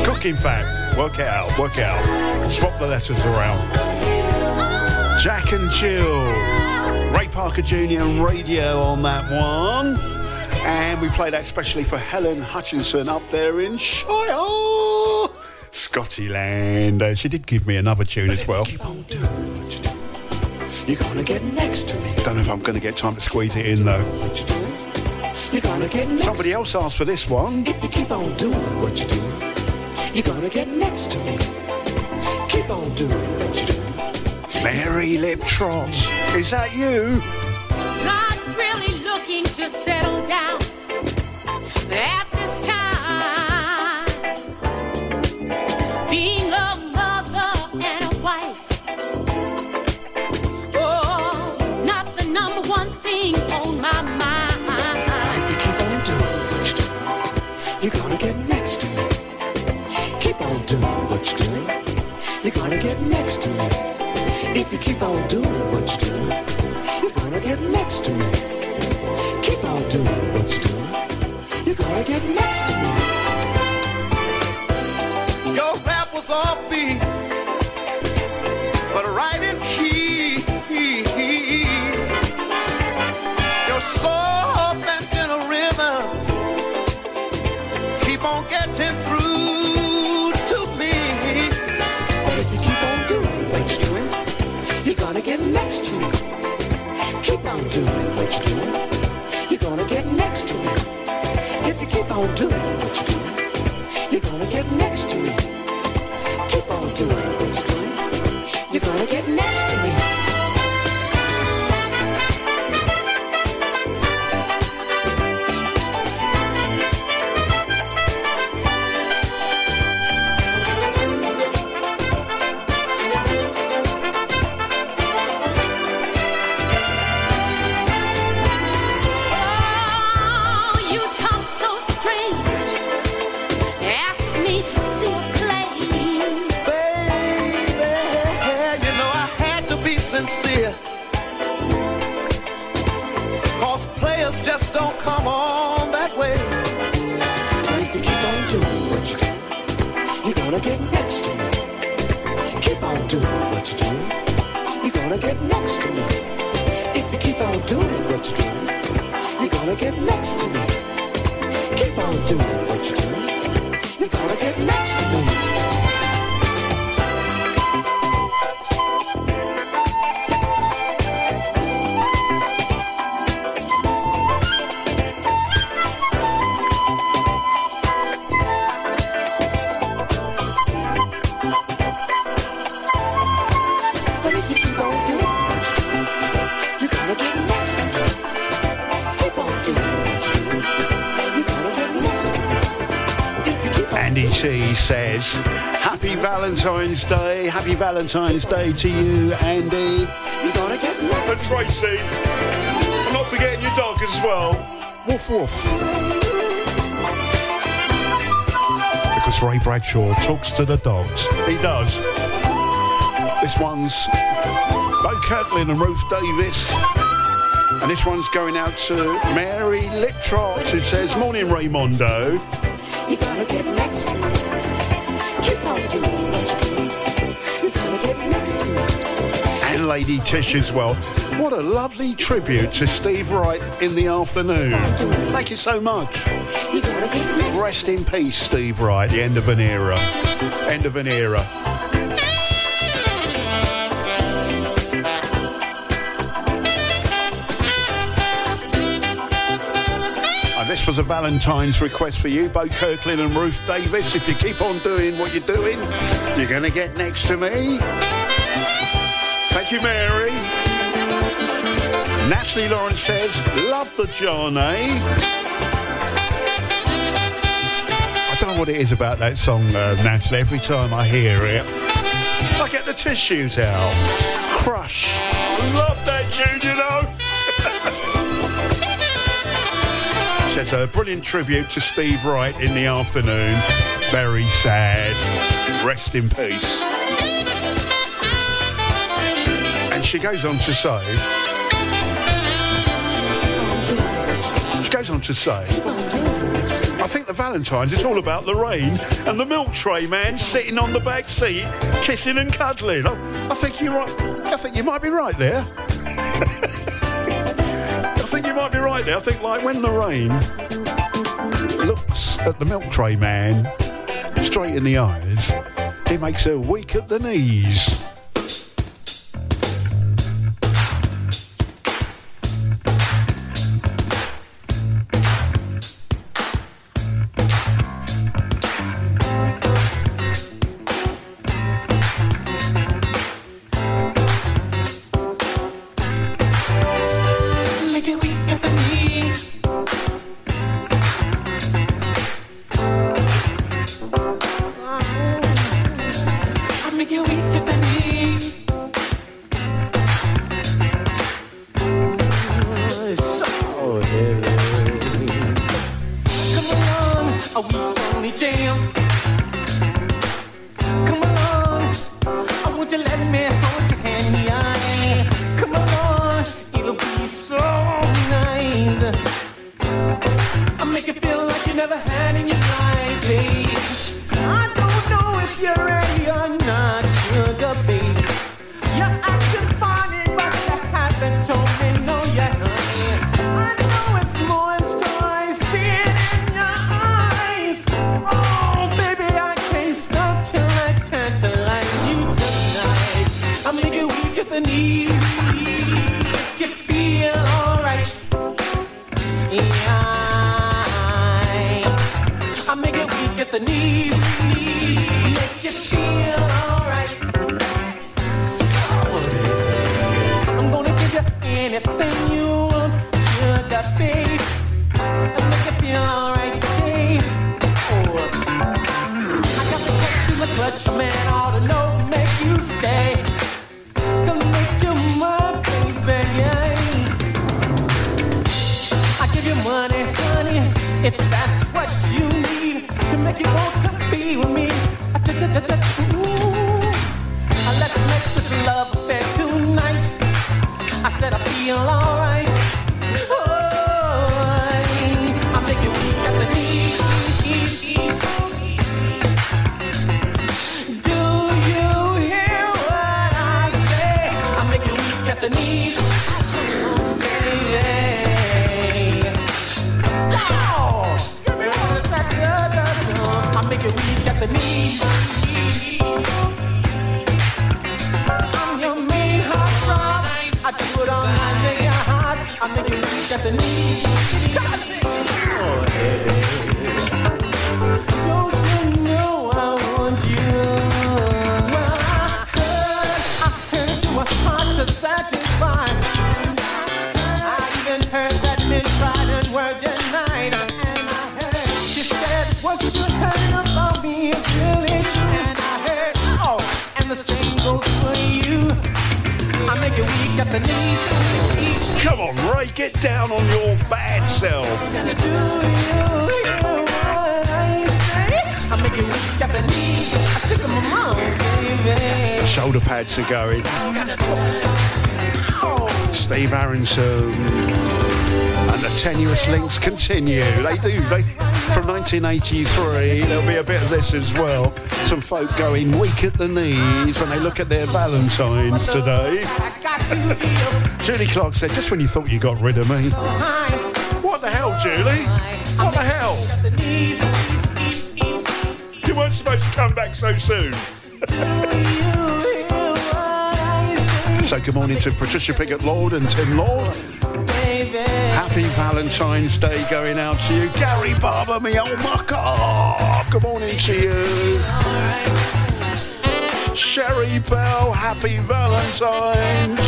Cooking Fat. Work it out, work it out. Swap the letters around. Jack and Jill. Parker Jr. and Raydio on that one. And we play that especially for Helen Hutchinson up there in Shire. Scottyland. Uh, she did give me another tune as well. You're gonna get next to me. Don't know if I'm going to get time to squeeze it in though. You're gonna get next Somebody else asked for this one. If you keep on doing what you do, you're gonna get next to me. Keep on doing what you do. Mary Liptrot. Is that you? Valentine's Day. Happy Valentine's Day to you, Andy. You're gonna get next And Tracy. I'm not forgetting your dog as well. Woof woof. Because Ray Bradshaw talks to the dogs. He does. This one's Bo Kirkland and Ruth Davis. And this one's going out to Mary Liptrot, who says, Morning, Raymondo. Lady Tish as well. What a lovely tribute to Steve Wright in the afternoon. Thank you so much. Rest in peace, Steve Wright. The end of an era. End of an era. This was a Valentine's request for you, Bo Kirkland and Ruth Davis. If you keep on doing what you're doing, you're going to get next to me. Thank you, Mary. Natalie Lawrence says, love the journey." Eh? I don't know what it is about that song, uh, Natalie. Every time I hear it, I get the tissues out. Crush. Love that tune, you know. <laughs> says a brilliant tribute to Steve Wright in the afternoon. Very sad. Rest in peace. She goes on to say. She goes on to say. I think the Valentine's is all about the rain and the milk tray man sitting on the back seat, kissing and cuddling. I, I think you're right. I think you might be right there. <laughs> I think you might be right there. I think like when the rain looks at the milk tray man straight in the eyes, it makes her weak at the knees. Going. Steve Aronson and the tenuous links continue. They do. They from 1983. There'll be a bit of this as well. Some folk going weak at the knees when they look at their Valentines today. Julie Clark said, "Just when you thought you got rid of me." What the hell, Julie? What the hell? You weren't supposed to come back so soon. So good morning to Patricia Pickett Lord and Tim Lord. Happy Valentine's Day going out to you. Gary Barber, me old mucker. Good morning to you. Sherry Bell, happy Valentine's.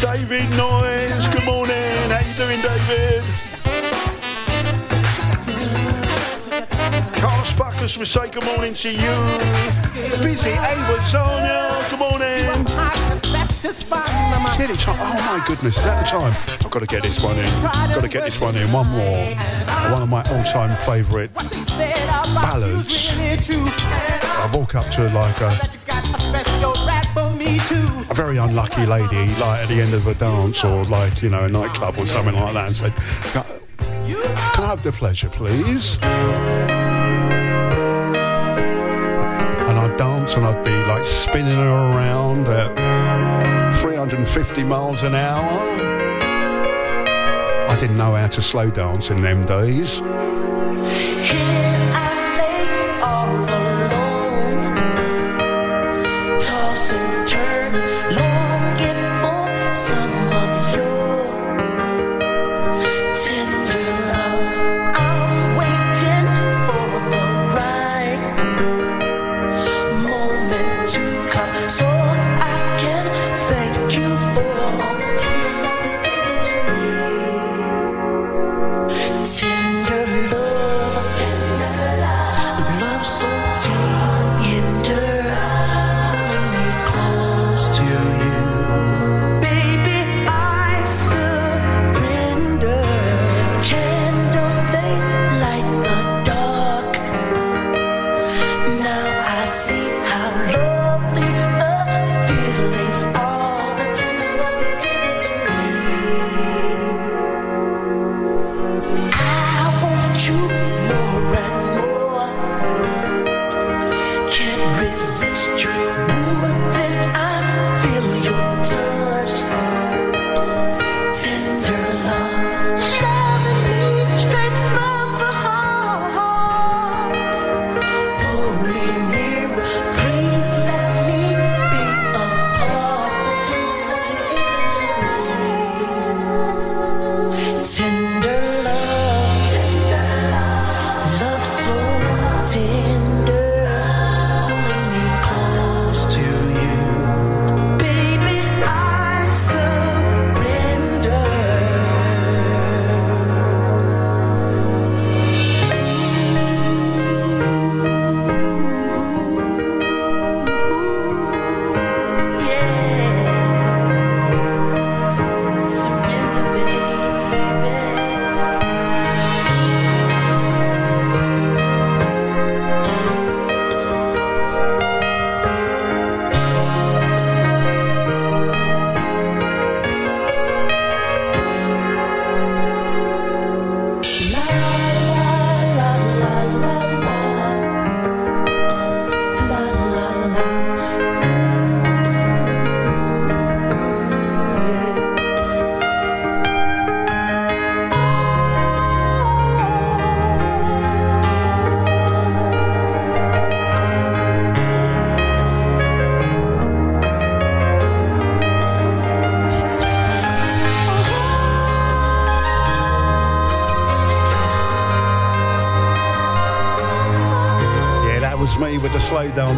David Noyes, good morning. How you doing, David? Carl Spuckers we say good morning to you. Busy Awazonia, good time. Oh my goodness, is that the time? I've got to get this one in. I've Got to get this one in. One more. One of my all-time favourite ballads. I walk up to like a, a very unlucky lady, like at the end of a dance or like you know a nightclub or something like that, and said, "Can can I have the pleasure, please?" And I'd be like spinning her around at 350 miles an hour. I didn't know how to slow dance in them days.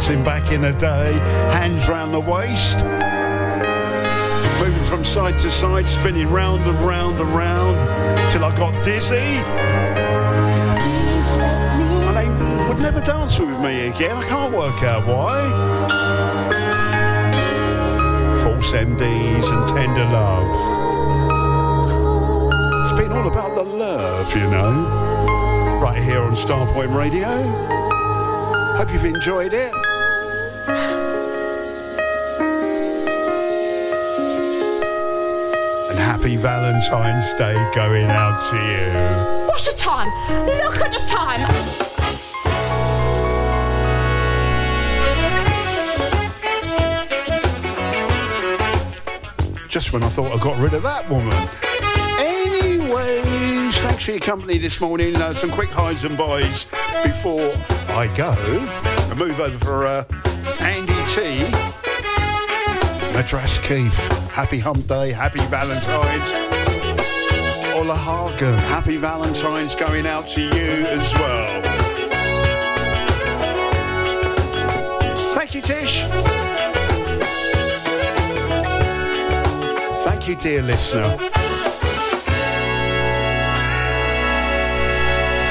Dancing back in the day. Hands round the waist. Moving from side to side, spinning round and round and round till I got dizzy. And they would never dance with me again. I can't work out why. Force MDs and tender love. It's been all about the love, you know. Right here on Starpoint Radio. Hope you've enjoyed it. Valentine's Day going out to you. What's the time? Look at the time. Just when I thought I got rid of that woman. Anyways, thanks for your company this morning. Uh, some quick highs and buys before I go. I move over for uh, Andy T. Madras Keith. Happy Hump Day. Happy Valentine's. Ola Hagen. Happy Valentine's going out to you as well. Thank you, Tish. Thank you, dear listener.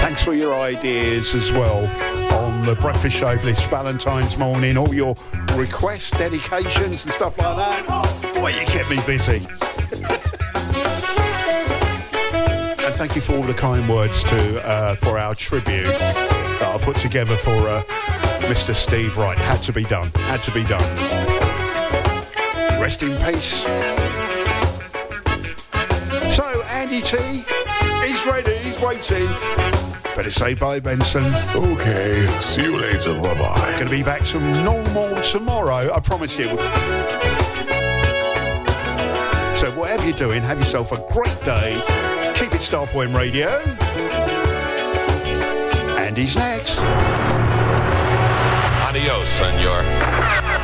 Thanks for your ideas as well on the breakfast show for this Valentine's morning. All your requests, dedications, and stuff like that. Boy, you kept me busy. and thank you for all the kind words to uh, for our tribute that I put together for uh, Mr. Steve Wright. Had to be done. Had to be done. Rest in peace. So Andy T is ready. He's waiting. Better say bye, Benson. Okay, see you later. Bye bye. Going to be back to normal tomorrow. I promise you. Whatever you're doing, have yourself a great day. Keep it Starpoint Radio. Andy's next. Adios, senor.